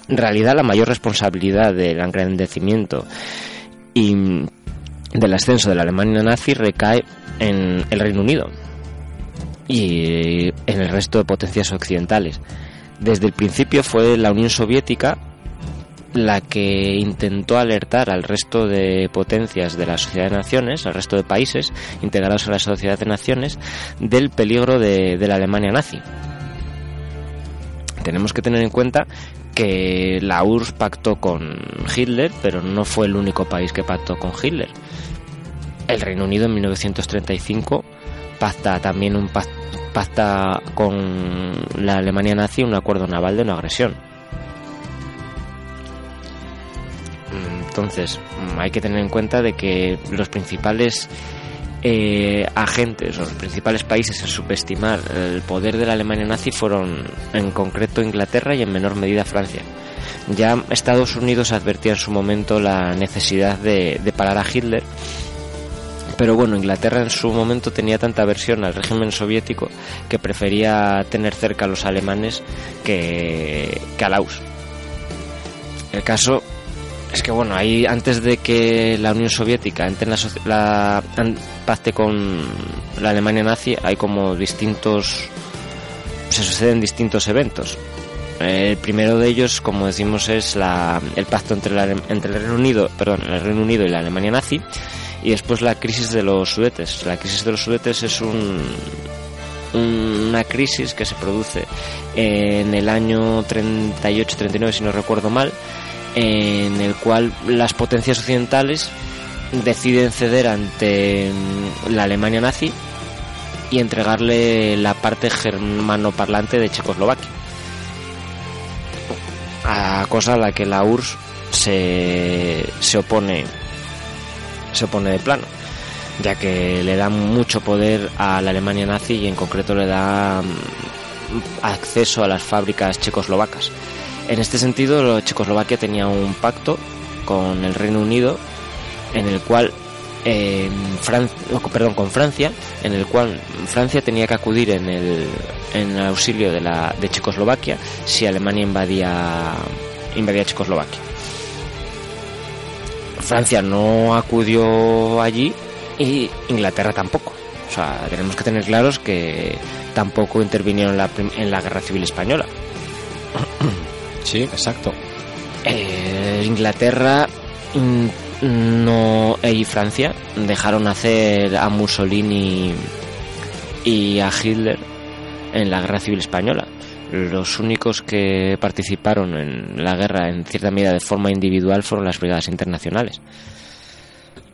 realidad, la mayor responsabilidad del engrandecimiento y del ascenso de la Alemania nazi recae en el Reino Unido y en el resto de potencias occidentales. Desde el principio fue la Unión Soviética la que intentó alertar al resto de potencias de la Sociedad de Naciones, al resto de países integrados en la Sociedad de Naciones, del peligro de, la Alemania nazi. Tenemos que tener en cuenta que la URSS pactó con Hitler, pero no fue el único país que pactó con Hitler. El Reino Unido en 1935 pacta también un pac- pacta con la Alemania nazi un acuerdo naval de no agresión. Entonces, mm, hay que tener en cuenta de que los principales eh, agentes los principales países en subestimar el poder de la Alemania nazi fueron en concreto Inglaterra y en menor medida Francia. Ya Estados Unidos advertía en su momento la necesidad de, parar a Hitler, pero bueno, Inglaterra en su momento tenía tanta aversión al régimen soviético que prefería tener cerca a los alemanes que, que a la URSS. El caso es que bueno, ahí antes de que la Unión Soviética entre en la, la- pacte con la Alemania nazi, hay como distintos se suceden distintos eventos. El primero de ellos, como decimos, es la, el pacto entre, la entre el Reino Unido, perdón, el Reino Unido y la Alemania nazi, y después la crisis de los Sudetes. La crisis de los Sudetes es un, una crisis que se produce en el año 38-39, si no recuerdo mal, en el cual las potencias occidentales deciden ceder ante mm, la Alemania nazi y entregarle la parte germanoparlante de Checoslovaquia. A cosa a la que la URSS se, se opone se opone de plano, ya que le da mucho poder a la Alemania nazi y en concreto le da mm, acceso a las fábricas checoslovacas. En este sentido, Checoslovaquia tenía un pacto con el Reino Unido en el cual eh, perdón, con Francia, en el cual Francia tenía que acudir en el, en el auxilio de, la, de Checoslovaquia si Alemania invadía, invadía Checoslovaquia. Francia no acudió allí y Inglaterra tampoco. O sea, tenemos que tener claros que tampoco intervinieron en la, en la Guerra Civil Española. Sí, exacto. Eh, Inglaterra mm, no y Francia dejaron hacer a Mussolini y a Hitler en la guerra civil española. Los únicos que participaron en la guerra en cierta medida de forma individual fueron las brigadas internacionales.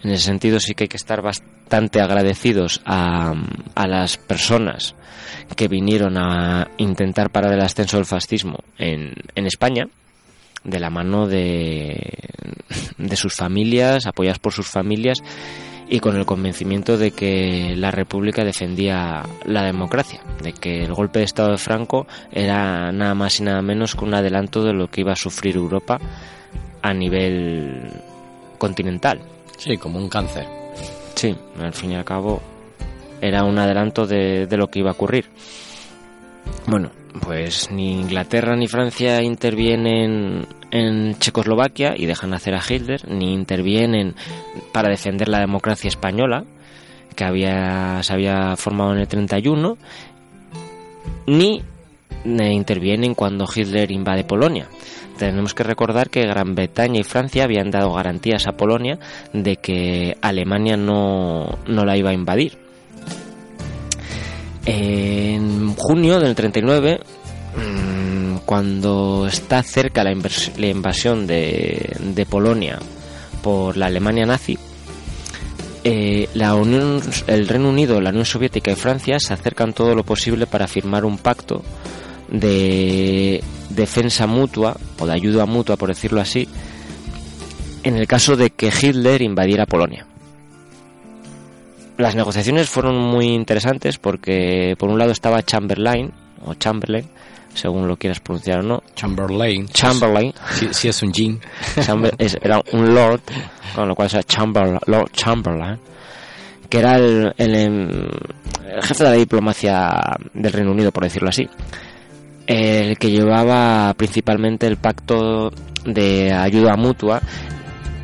En ese sentido sí que hay que estar bastante agradecidos a, las personas que vinieron a intentar parar el ascenso del fascismo en, en España, de la mano de sus familias, apoyadas por sus familias y con el convencimiento de que la República defendía la democracia, de que el golpe de Estado de Franco era nada más y nada menos que un adelanto de lo que iba a sufrir Europa a nivel continental. Sí, como un cáncer. Sí, al fin y al cabo era un adelanto de, de lo que iba a ocurrir. Bueno, pues ni Inglaterra ni Francia intervienen en Checoslovaquia y dejan hacer a Hitler, ni intervienen para defender la democracia española, que había, se había formado en el 31, ni eh, intervienen cuando Hitler invade Polonia. Tenemos que recordar que Gran Bretaña y Francia habían dado garantías a Polonia de que Alemania no, no la iba a invadir. En junio del 39, mm, cuando está cerca la, la invasión de, de Polonia por la Alemania nazi, eh, la Unión, el Reino Unido, la Unión Soviética y Francia se acercan todo lo posible para firmar un pacto de defensa mutua o de ayuda mutua, por decirlo así, en el caso de que Hitler invadiera Polonia. Las negociaciones fueron muy interesantes porque por un lado estaba Chamberlain o Chamberlain, según lo quieras pronunciar o no, Chamberlain. Chamberlain, Sí, sí es un jean. Era un lord, con lo cual era Chamber- Lord Chamberlain, que era el, el, em, el jefe de la diplomacia del Reino Unido, por decirlo así, el que llevaba principalmente el pacto de ayuda mutua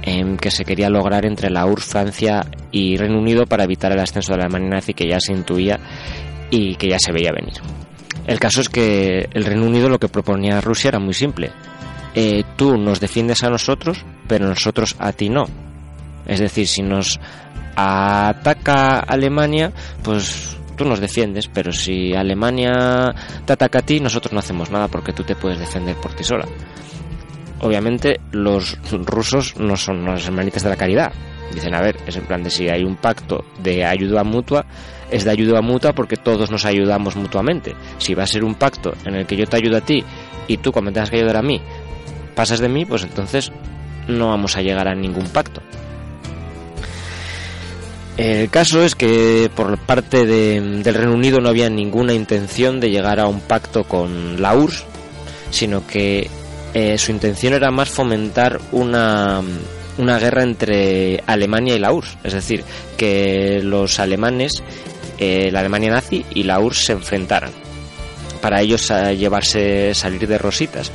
em, que se quería lograr entre la URSS, Francia y Reino Unido para evitar el ascenso de la Alemania nazi que ya se intuía y que ya se veía venir. El caso es que el Reino Unido lo que proponía Rusia era muy simple. Eh, tú nos defiendes a nosotros, pero nosotros a ti no. Es decir, si nos ataca Alemania, pues tú nos defiendes, pero si Alemania te ataca a ti, nosotros no hacemos nada porque tú te puedes defender por ti sola. Obviamente los rusos no son los hermanitas de la caridad. Dicen, a ver, es en plan de si hay un pacto de ayuda mutua, es de ayuda mutua porque todos nos ayudamos mutuamente. Si va a ser un pacto en el que yo te ayudo a ti y tú cuando tengas que ayudar a mí pasas de mí, pues entonces no vamos a llegar a ningún pacto. El caso es que por parte de- del Reino Unido no había ninguna intención de llegar a un pacto con la URSS, sino que eh, su intención era más fomentar una, una guerra entre Alemania y la URSS. Es decir, que los alemanes, eh, la Alemania nazi y la URSS se enfrentaran. Para ellos a llevarse, salir de rositas.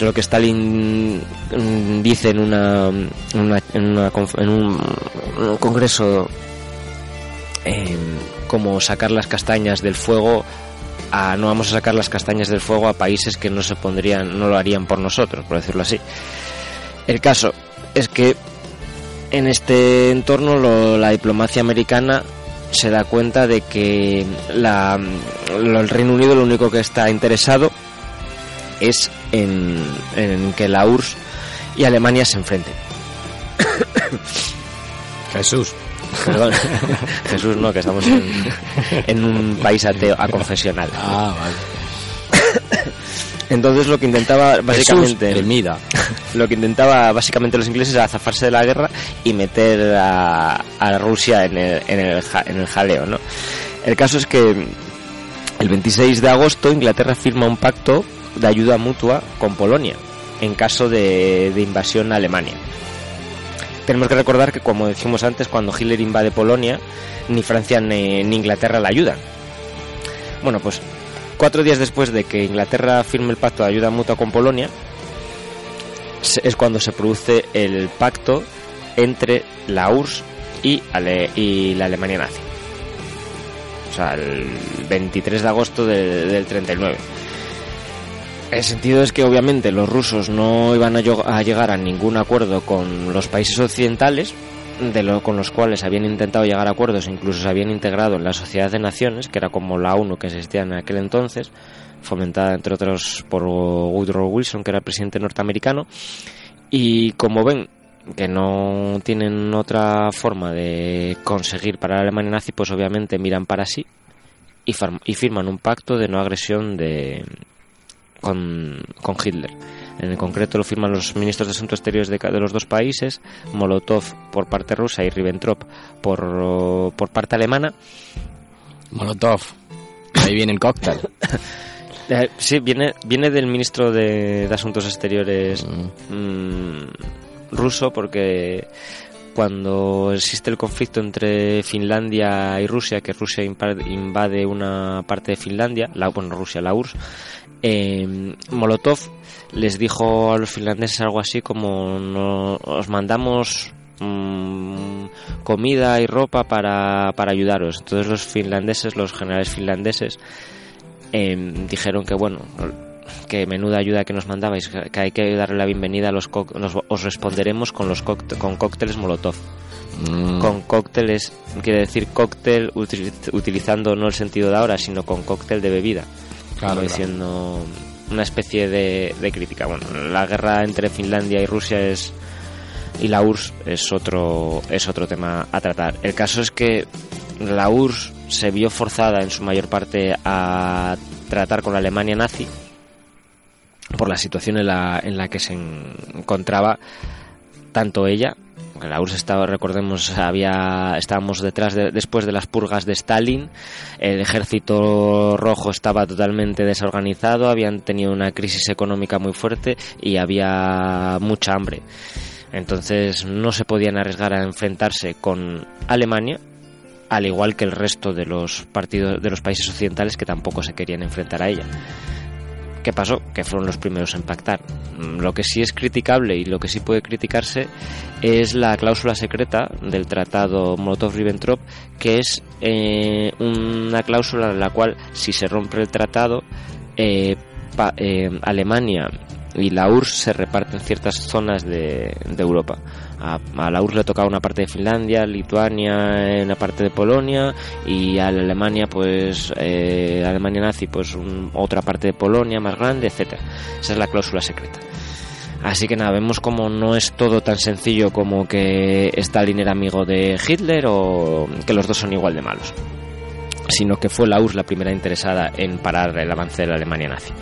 Lo que Stalin mm, dice en, una, en, una- en una en un, congreso eh, como sacar las castañas del fuego a no vamos a sacar las castañas del fuego a países que no se pondrían no lo harían por nosotros por decirlo así. El caso es que en este entorno lo- la diplomacia americana se da cuenta de que la, el Reino Unido lo único que está interesado es en, en que la URSS y Alemania se enfrenten. Jesús. Perdón, Jesús no, que estamos en, en un país ateo, aconfesional. Ah, vale. Entonces lo que intentaba básicamente Jesús, lo que intentaba básicamente los ingleses era zafarse de la guerra y meter a, a Rusia en el, en, el, en el jaleo, ¿no? El caso es que el 26 de agosto Inglaterra firma un pacto de ayuda mutua con Polonia en caso de, de invasión a Alemania. Tenemos que recordar que, como dijimos antes, cuando Hitler invade Polonia, ni Francia ni, ni Inglaterra la ayudan. Bueno, pues cuatro días después de que Inglaterra firme el pacto de ayuda mutua con Polonia, es cuando se produce el pacto entre la URSS y la Alemania nazi. O sea, el 23 de agosto de- del 39. El sentido es que obviamente los rusos no iban a, llegar a ningún acuerdo con los países occidentales, de lo, con los cuales habían intentado llegar a acuerdos, incluso se habían integrado en la Sociedad de Naciones, que era como la ONU que existía en aquel entonces, fomentada entre otros por Woodrow Wilson, que era el presidente norteamericano, y como ven que no tienen otra forma de conseguir para la Alemania nazi, pues obviamente miran para sí y, y firman un pacto de no agresión de, con, con Hitler. En el concreto lo firman los ministros de Asuntos Exteriores de, de los dos países, Molotov por parte rusa y Ribbentrop por, por parte alemana. Molotov. Ahí viene el cóctel. Eh, sí, viene, viene del ministro de, de Asuntos Exteriores mm, ruso porque cuando existe el conflicto entre Finlandia y Rusia, que Rusia invade una parte de Finlandia, la, bueno, Rusia, la URSS, eh, Molotov les dijo a los finlandeses algo así como no, os mandamos mm, comida y ropa para, para ayudaros. Entonces los finlandeses, los generales finlandeses, eh, dijeron que bueno que menuda ayuda que nos mandabais que hay que darle la bienvenida a los nos- os responderemos con los con cócteles molotov Mm. con cócteles quiere decir cóctel util- utilizando no el sentido de ahora sino con cóctel de bebida Claro, claro. una especie de, de crítica bueno la guerra entre Finlandia y Rusia es y la URSS es otro es otro tema a tratar el caso es que la URSS se vio forzada en su mayor parte a tratar con la Alemania nazi por la situación en la, en la que se encontraba tanto ella la URSS estaba recordemos había estábamos detrás de, después de las purgas de Stalin el ejército rojo estaba totalmente desorganizado habían tenido una crisis económica muy fuerte y había mucha hambre entonces no se podían arriesgar a enfrentarse con Alemania al igual que el resto de los partidos de los países occidentales que tampoco se querían enfrentar a ella. ¿Qué pasó? Que fueron los primeros en pactar. Mm, Lo que sí es criticable y lo que sí puede criticarse es la cláusula secreta del tratado Molotov-Ribbentrop, que es eh, una cláusula en la cual si se rompe el tratado, eh, pa- eh, Alemania y la URSS se reparten ciertas zonas de, de Europa. A, la URSS le tocaba una parte de Finlandia, Lituania, una parte de Polonia y a la Alemania, pues, eh, la Alemania nazi, pues, un- otra parte de Polonia más grande, etcétera. Esa es la cláusula secreta. Así que nada, vemos como no es todo tan sencillo como que Stalin era amigo de Hitler o que los dos son igual de malos, sino que fue la URSS la primera interesada en parar el avance de la Alemania nazi.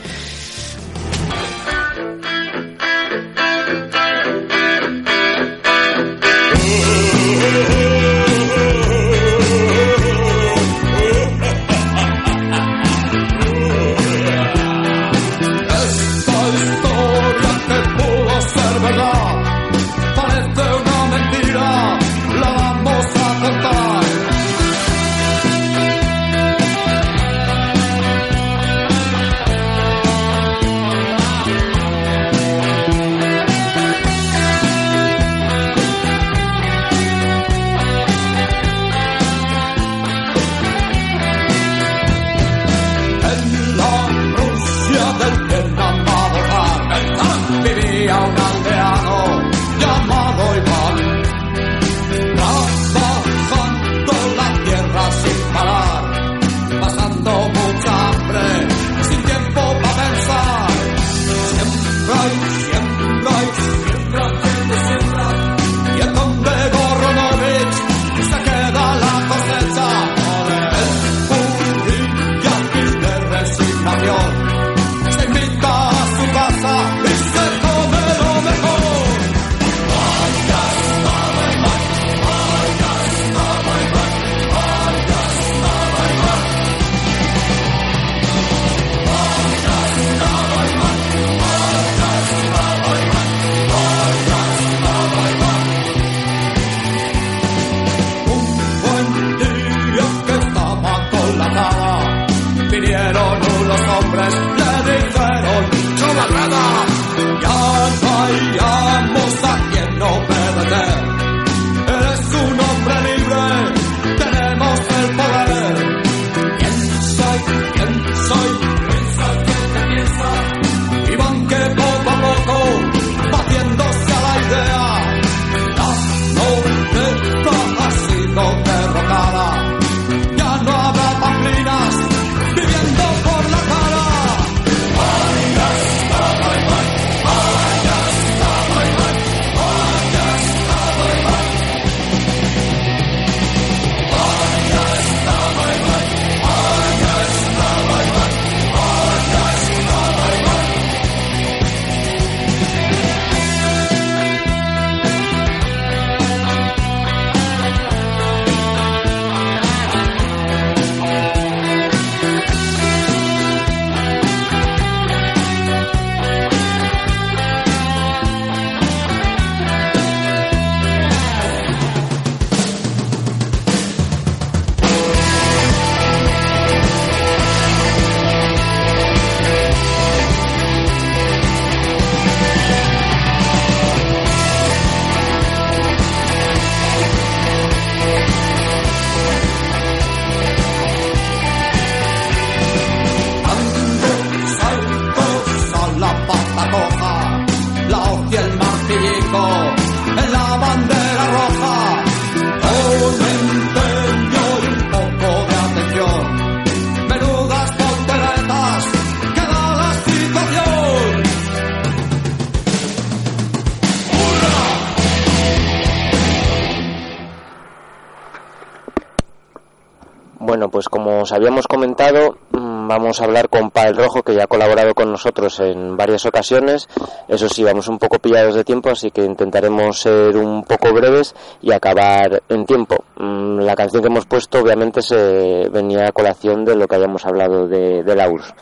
Habíamos comentado, mm, vamos a hablar con Pael Rojo, que ya ha colaborado con nosotros en varias ocasiones. Eso sí, vamos un poco pillados de tiempo, así que intentaremos ser un poco breves y acabar en tiempo. Mm, La canción que hemos puesto, obviamente, se venía a colación de lo que habíamos hablado de, de la URSS.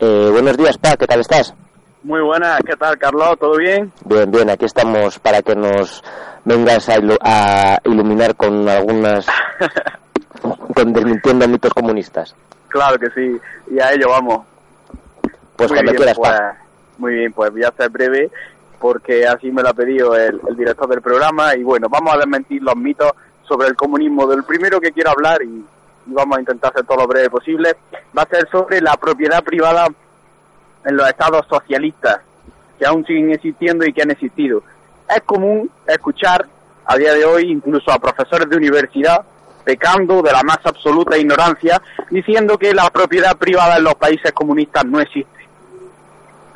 Eh, buenos días, Pa, ¿qué tal estás? Muy buenas, ¿qué tal, Carlos? ¿Todo bien? Bien, bien, aquí estamos para que nos vengas a, ilu- a iluminar con algunas con desmintiendo mitos comunistas. Claro que sí, y a ello vamos. Pues Muy cuando bien, quieras, pues. Muy bien, pues voy a ser breve porque así me lo ha pedido el, el director del programa y bueno, vamos a desmentir los mitos sobre el comunismo. Del primero que quiero hablar y, y vamos a intentar hacer todo lo breve posible, va a ser sobre la propiedad privada en los estados socialistas que aún siguen existiendo y que han existido. Es común escuchar a día de hoy incluso a profesores de universidad pecando de la más absoluta ignorancia diciendo que la propiedad privada en los países comunistas no existe.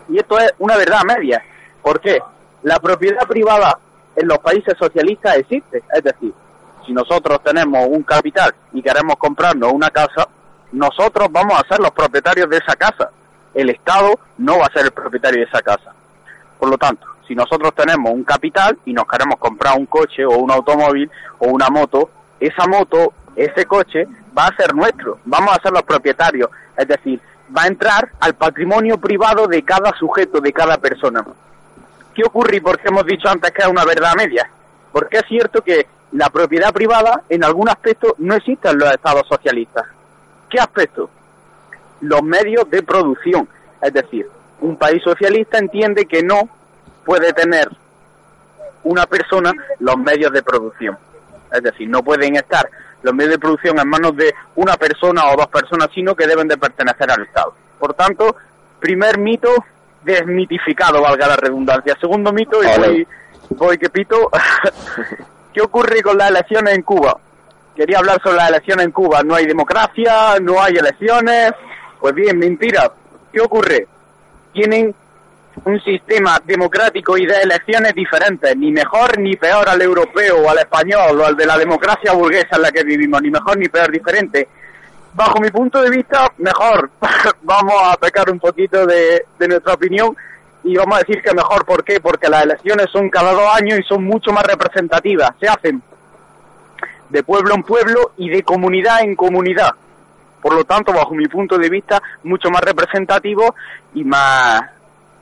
Y esto es una verdad media. ¿Por qué? La propiedad privada en los países socialistas existe. Es decir, si nosotros tenemos un capital y queremos comprarnos una casa, nosotros vamos a ser los propietarios de esa casa. El Estado no va a ser el propietario de esa casa. Por lo tanto, si nosotros tenemos un capital y nos queremos comprar un coche o un automóvil o una moto, esa moto, ese coche va a ser nuestro, vamos a ser los propietarios, es decir, va a entrar al patrimonio privado de cada sujeto, de cada persona. ¿Qué ocurre y por qué hemos dicho antes que es una verdad media? Porque es cierto que la propiedad privada en algún aspecto no existe en los estados socialistas. ¿Qué aspecto? Los medios de producción. Es decir, un país socialista entiende que no puede tener una persona los medios de producción. Es decir, no pueden estar los medios de producción en manos de una persona o dos personas, sino que deben de pertenecer al Estado. Por tanto, primer mito desmitificado, valga la redundancia. Segundo mito, y voy, voy que pito, ¿qué ocurre con las elecciones en Cuba? Quería hablar sobre las elecciones en Cuba. No hay democracia, no hay elecciones. Pues bien, mentira. ¿Qué ocurre? Tienen un sistema democrático y de elecciones diferentes, ni mejor ni peor al europeo o al español o al de la democracia burguesa en la que vivimos, ni mejor ni peor, diferente. Bajo mi punto de vista, mejor. vamos a pecar un poquito de, de nuestra opinión y vamos a decir que mejor. ¿Por qué? Porque las elecciones son cada dos años y son mucho más representativas. Se hacen de pueblo en pueblo y de comunidad en comunidad. Por lo tanto, bajo mi punto de vista, mucho más representativo y más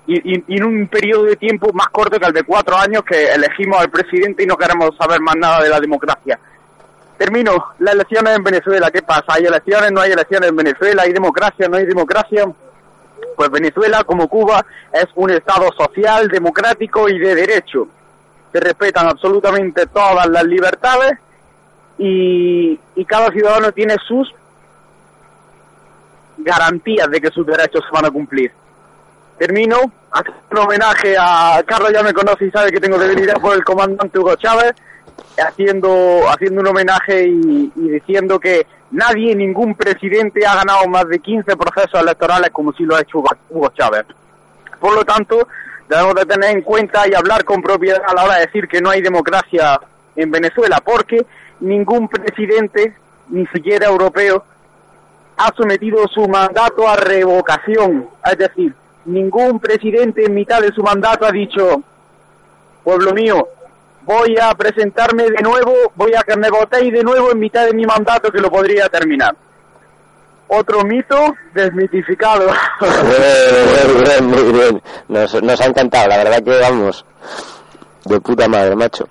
y, y- en un periodo de tiempo más corto que el de cuatro años que elegimos al presidente y no queremos saber más nada de la democracia. Termino. Las elecciones en Venezuela, ¿qué pasa? ¿Hay elecciones? ¿No hay elecciones en Venezuela? ¿Hay democracia? ¿No hay democracia? Pues Venezuela, como Cuba, es un Estado social, democrático y de derecho. Se respetan absolutamente todas las libertades y, y cada ciudadano tiene sus garantías de que sus derechos se van a cumplir. Termino haciendo un homenaje a Carlos, ya me conoce y sabe que tengo debilidad por el comandante Hugo Chávez, haciendo, haciendo un homenaje y, y diciendo que nadie, ningún presidente ha ganado más de 15 procesos electorales como si lo ha hecho Hugo Chávez. Por lo tanto, debemos de tener en cuenta y hablar con propiedad a la hora de decir que no hay democracia en Venezuela, porque ningún presidente, ni siquiera europeo, ha sometido su mandato a revocación. Es decir, ningún presidente en mitad de su mandato ha dicho, pueblo mío, voy a presentarme de nuevo, voy a que me votéis de nuevo en mitad de mi mandato que lo podría terminar. Otro mito desmitificado. Muy bien, muy bien. Nos, nos ha encantado, la verdad que vamos. De puta madre, macho.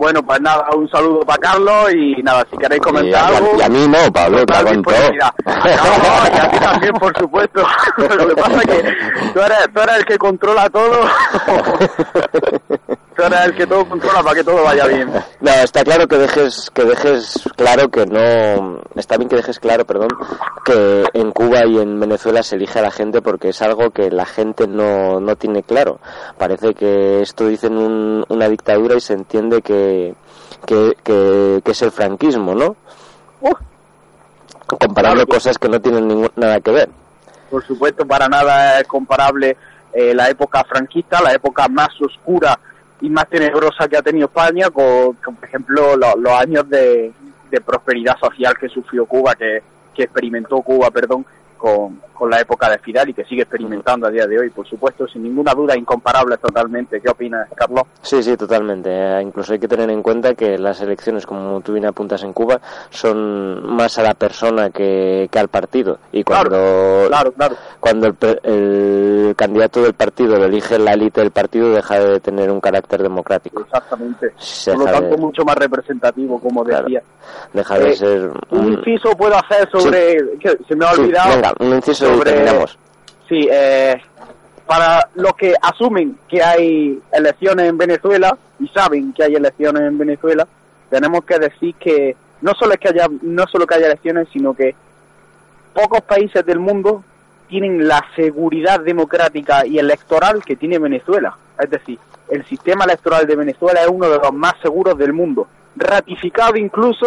Bueno, pues nada, un saludo para Carlos y nada, si queréis Y comentar a, algo. y a mí no, Pablo, te. No, y a ti también, por supuesto. Lo que pasa es que tú eres, tú eres el que controla todo. el que todo controla para que todo vaya bien. No, está claro que dejes, que dejes claro que no, está bien que dejes claro, perdón, que en Cuba y en Venezuela se elige a la gente porque es algo que la gente no, no tiene claro. Parece que esto dicen un, una dictadura y se entiende que, que, que, que es el franquismo, ¿no? Comparando cosas que no tienen ningún- nada que ver. Por supuesto, para nada es comparable eh, la época franquista, la época más oscura y más tenebrosa que ha tenido España, con, por ejemplo, lo- los años de, de prosperidad social que sufrió Cuba, que, que experimentó Cuba, perdón, con, con la época de Fidel y que sigue experimentando a día de hoy, por supuesto, sin ninguna duda, incomparable totalmente. ¿Qué opinas, Carlos? Sí, sí, totalmente. Eh, incluso hay que tener en cuenta que las elecciones, como tú bien apuntas en Cuba, son más a la persona que, que al partido. Y cuando, claro, claro. cuando el, el candidato del partido lo elige la élite del partido, deja de tener un carácter democrático. Exactamente. Se Por lo tanto, de- mucho más representativo, como Claro. decía. Deja de Eh, ser Un inciso puedo hacer sobre... que se me ha Sí, olvidado. venga, un inciso sobre- terminamos. Sí, eh, para los que asumen que hay elecciones en Venezuela y saben que hay elecciones en Venezuela, tenemos que decir que no solo es que haya no solo que haya elecciones, sino que pocos países del mundo tienen la seguridad democrática y electoral que tiene Venezuela. Es decir, el sistema electoral de Venezuela es uno de los más seguros del mundo, ratificado incluso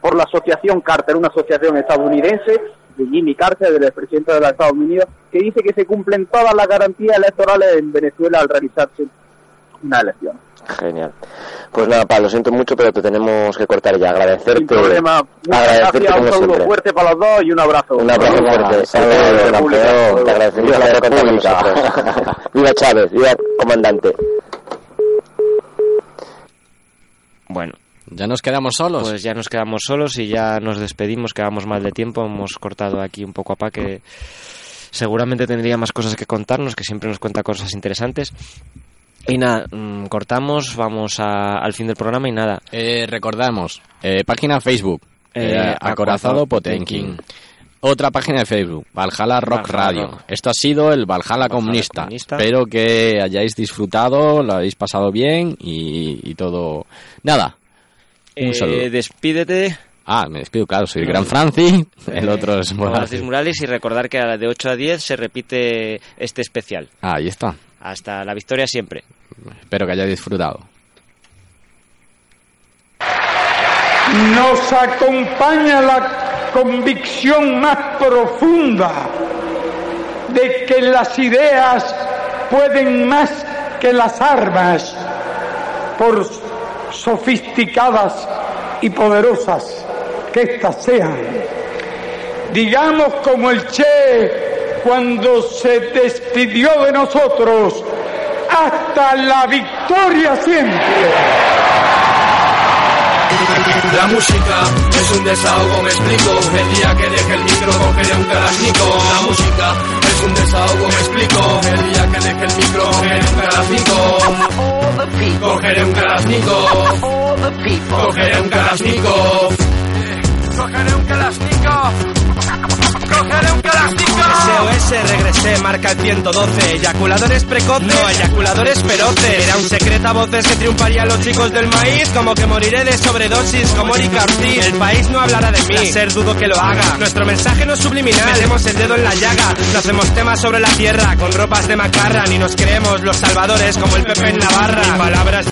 por la asociación Carter, una asociación estadounidense de Jimmy Carter, del presidente de los Estados Unidos, que dice que se cumplen todas las garantías electorales en Venezuela al realizarse una elección. Genial. Pues nada, Pablo, lo siento mucho, pero te tenemos que cortar ya. Agradecerte. Sin problema. Muchas agradecerte gracias, un saludo siempre. fuerte para los dos y un abrazo. Un abrazo fuerte. Saludos, campeón, te agradecemos Viva por la haber contado con nosotros. viva Chávez, viva comandante. Bueno. ¿Ya nos quedamos solos? Pues ya nos quedamos solos y ya nos despedimos, quedamos mal de tiempo, hemos cortado aquí un poco a pa que seguramente tendría más cosas que contarnos, que siempre nos cuenta cosas interesantes. Y nada, mm, cortamos, vamos a- al fin del programa y nada. Eh, recordamos, eh, página Facebook, Eh, eh, Acorazado Acorazado Potenkin. Otra página de Facebook, Valhalla Rock Valhalla Radio. Rock. Esto ha sido el Valhalla, comunista. Comunista. Espero que hayáis disfrutado, lo habéis pasado bien y, y todo. Nada. Un Eh, saludo. despídete. Ah, me despido, claro, soy el Gran Franci, el otro es Francis Morales. Morales y recordar que a la de 8 a 10 se repite este especial. Ah, ahí está. Hasta la victoria siempre. Espero que hayáis disfrutado. nos acompaña la convicción más profunda de que las ideas pueden más que las armas, por sofisticadas y poderosas que éstas sean. Digamos como el Che cuando se despidió de nosotros, hasta la victoria siempre. La música es un desahogo, me explico. El día que deje el micro cogeré un kalashnikov. La música es un desahogo, me explico. El día que deje el micro cogeré un kalashnikov. Cogeré un kalashnikov. Cogeré un kalashnikov. Cogeré un kalashnikov. Cogeré un kalashnikov. SOS, regresé, marca el 112. Eyaculadores precoces, no, eyaculadores feroces. Era un secreto a voces que triunfarían los chicos del maíz. Como que moriré de sobredosis como Rick Ortiz. El país no hablará de mí, ser dudo que lo haga. Nuestro mensaje no es subliminal, metemos el dedo en la llaga. No hacemos temas sobre la tierra con ropas de macarra. Ni nos creemos los salvadores como el Pepe en Navarra. Mis palabras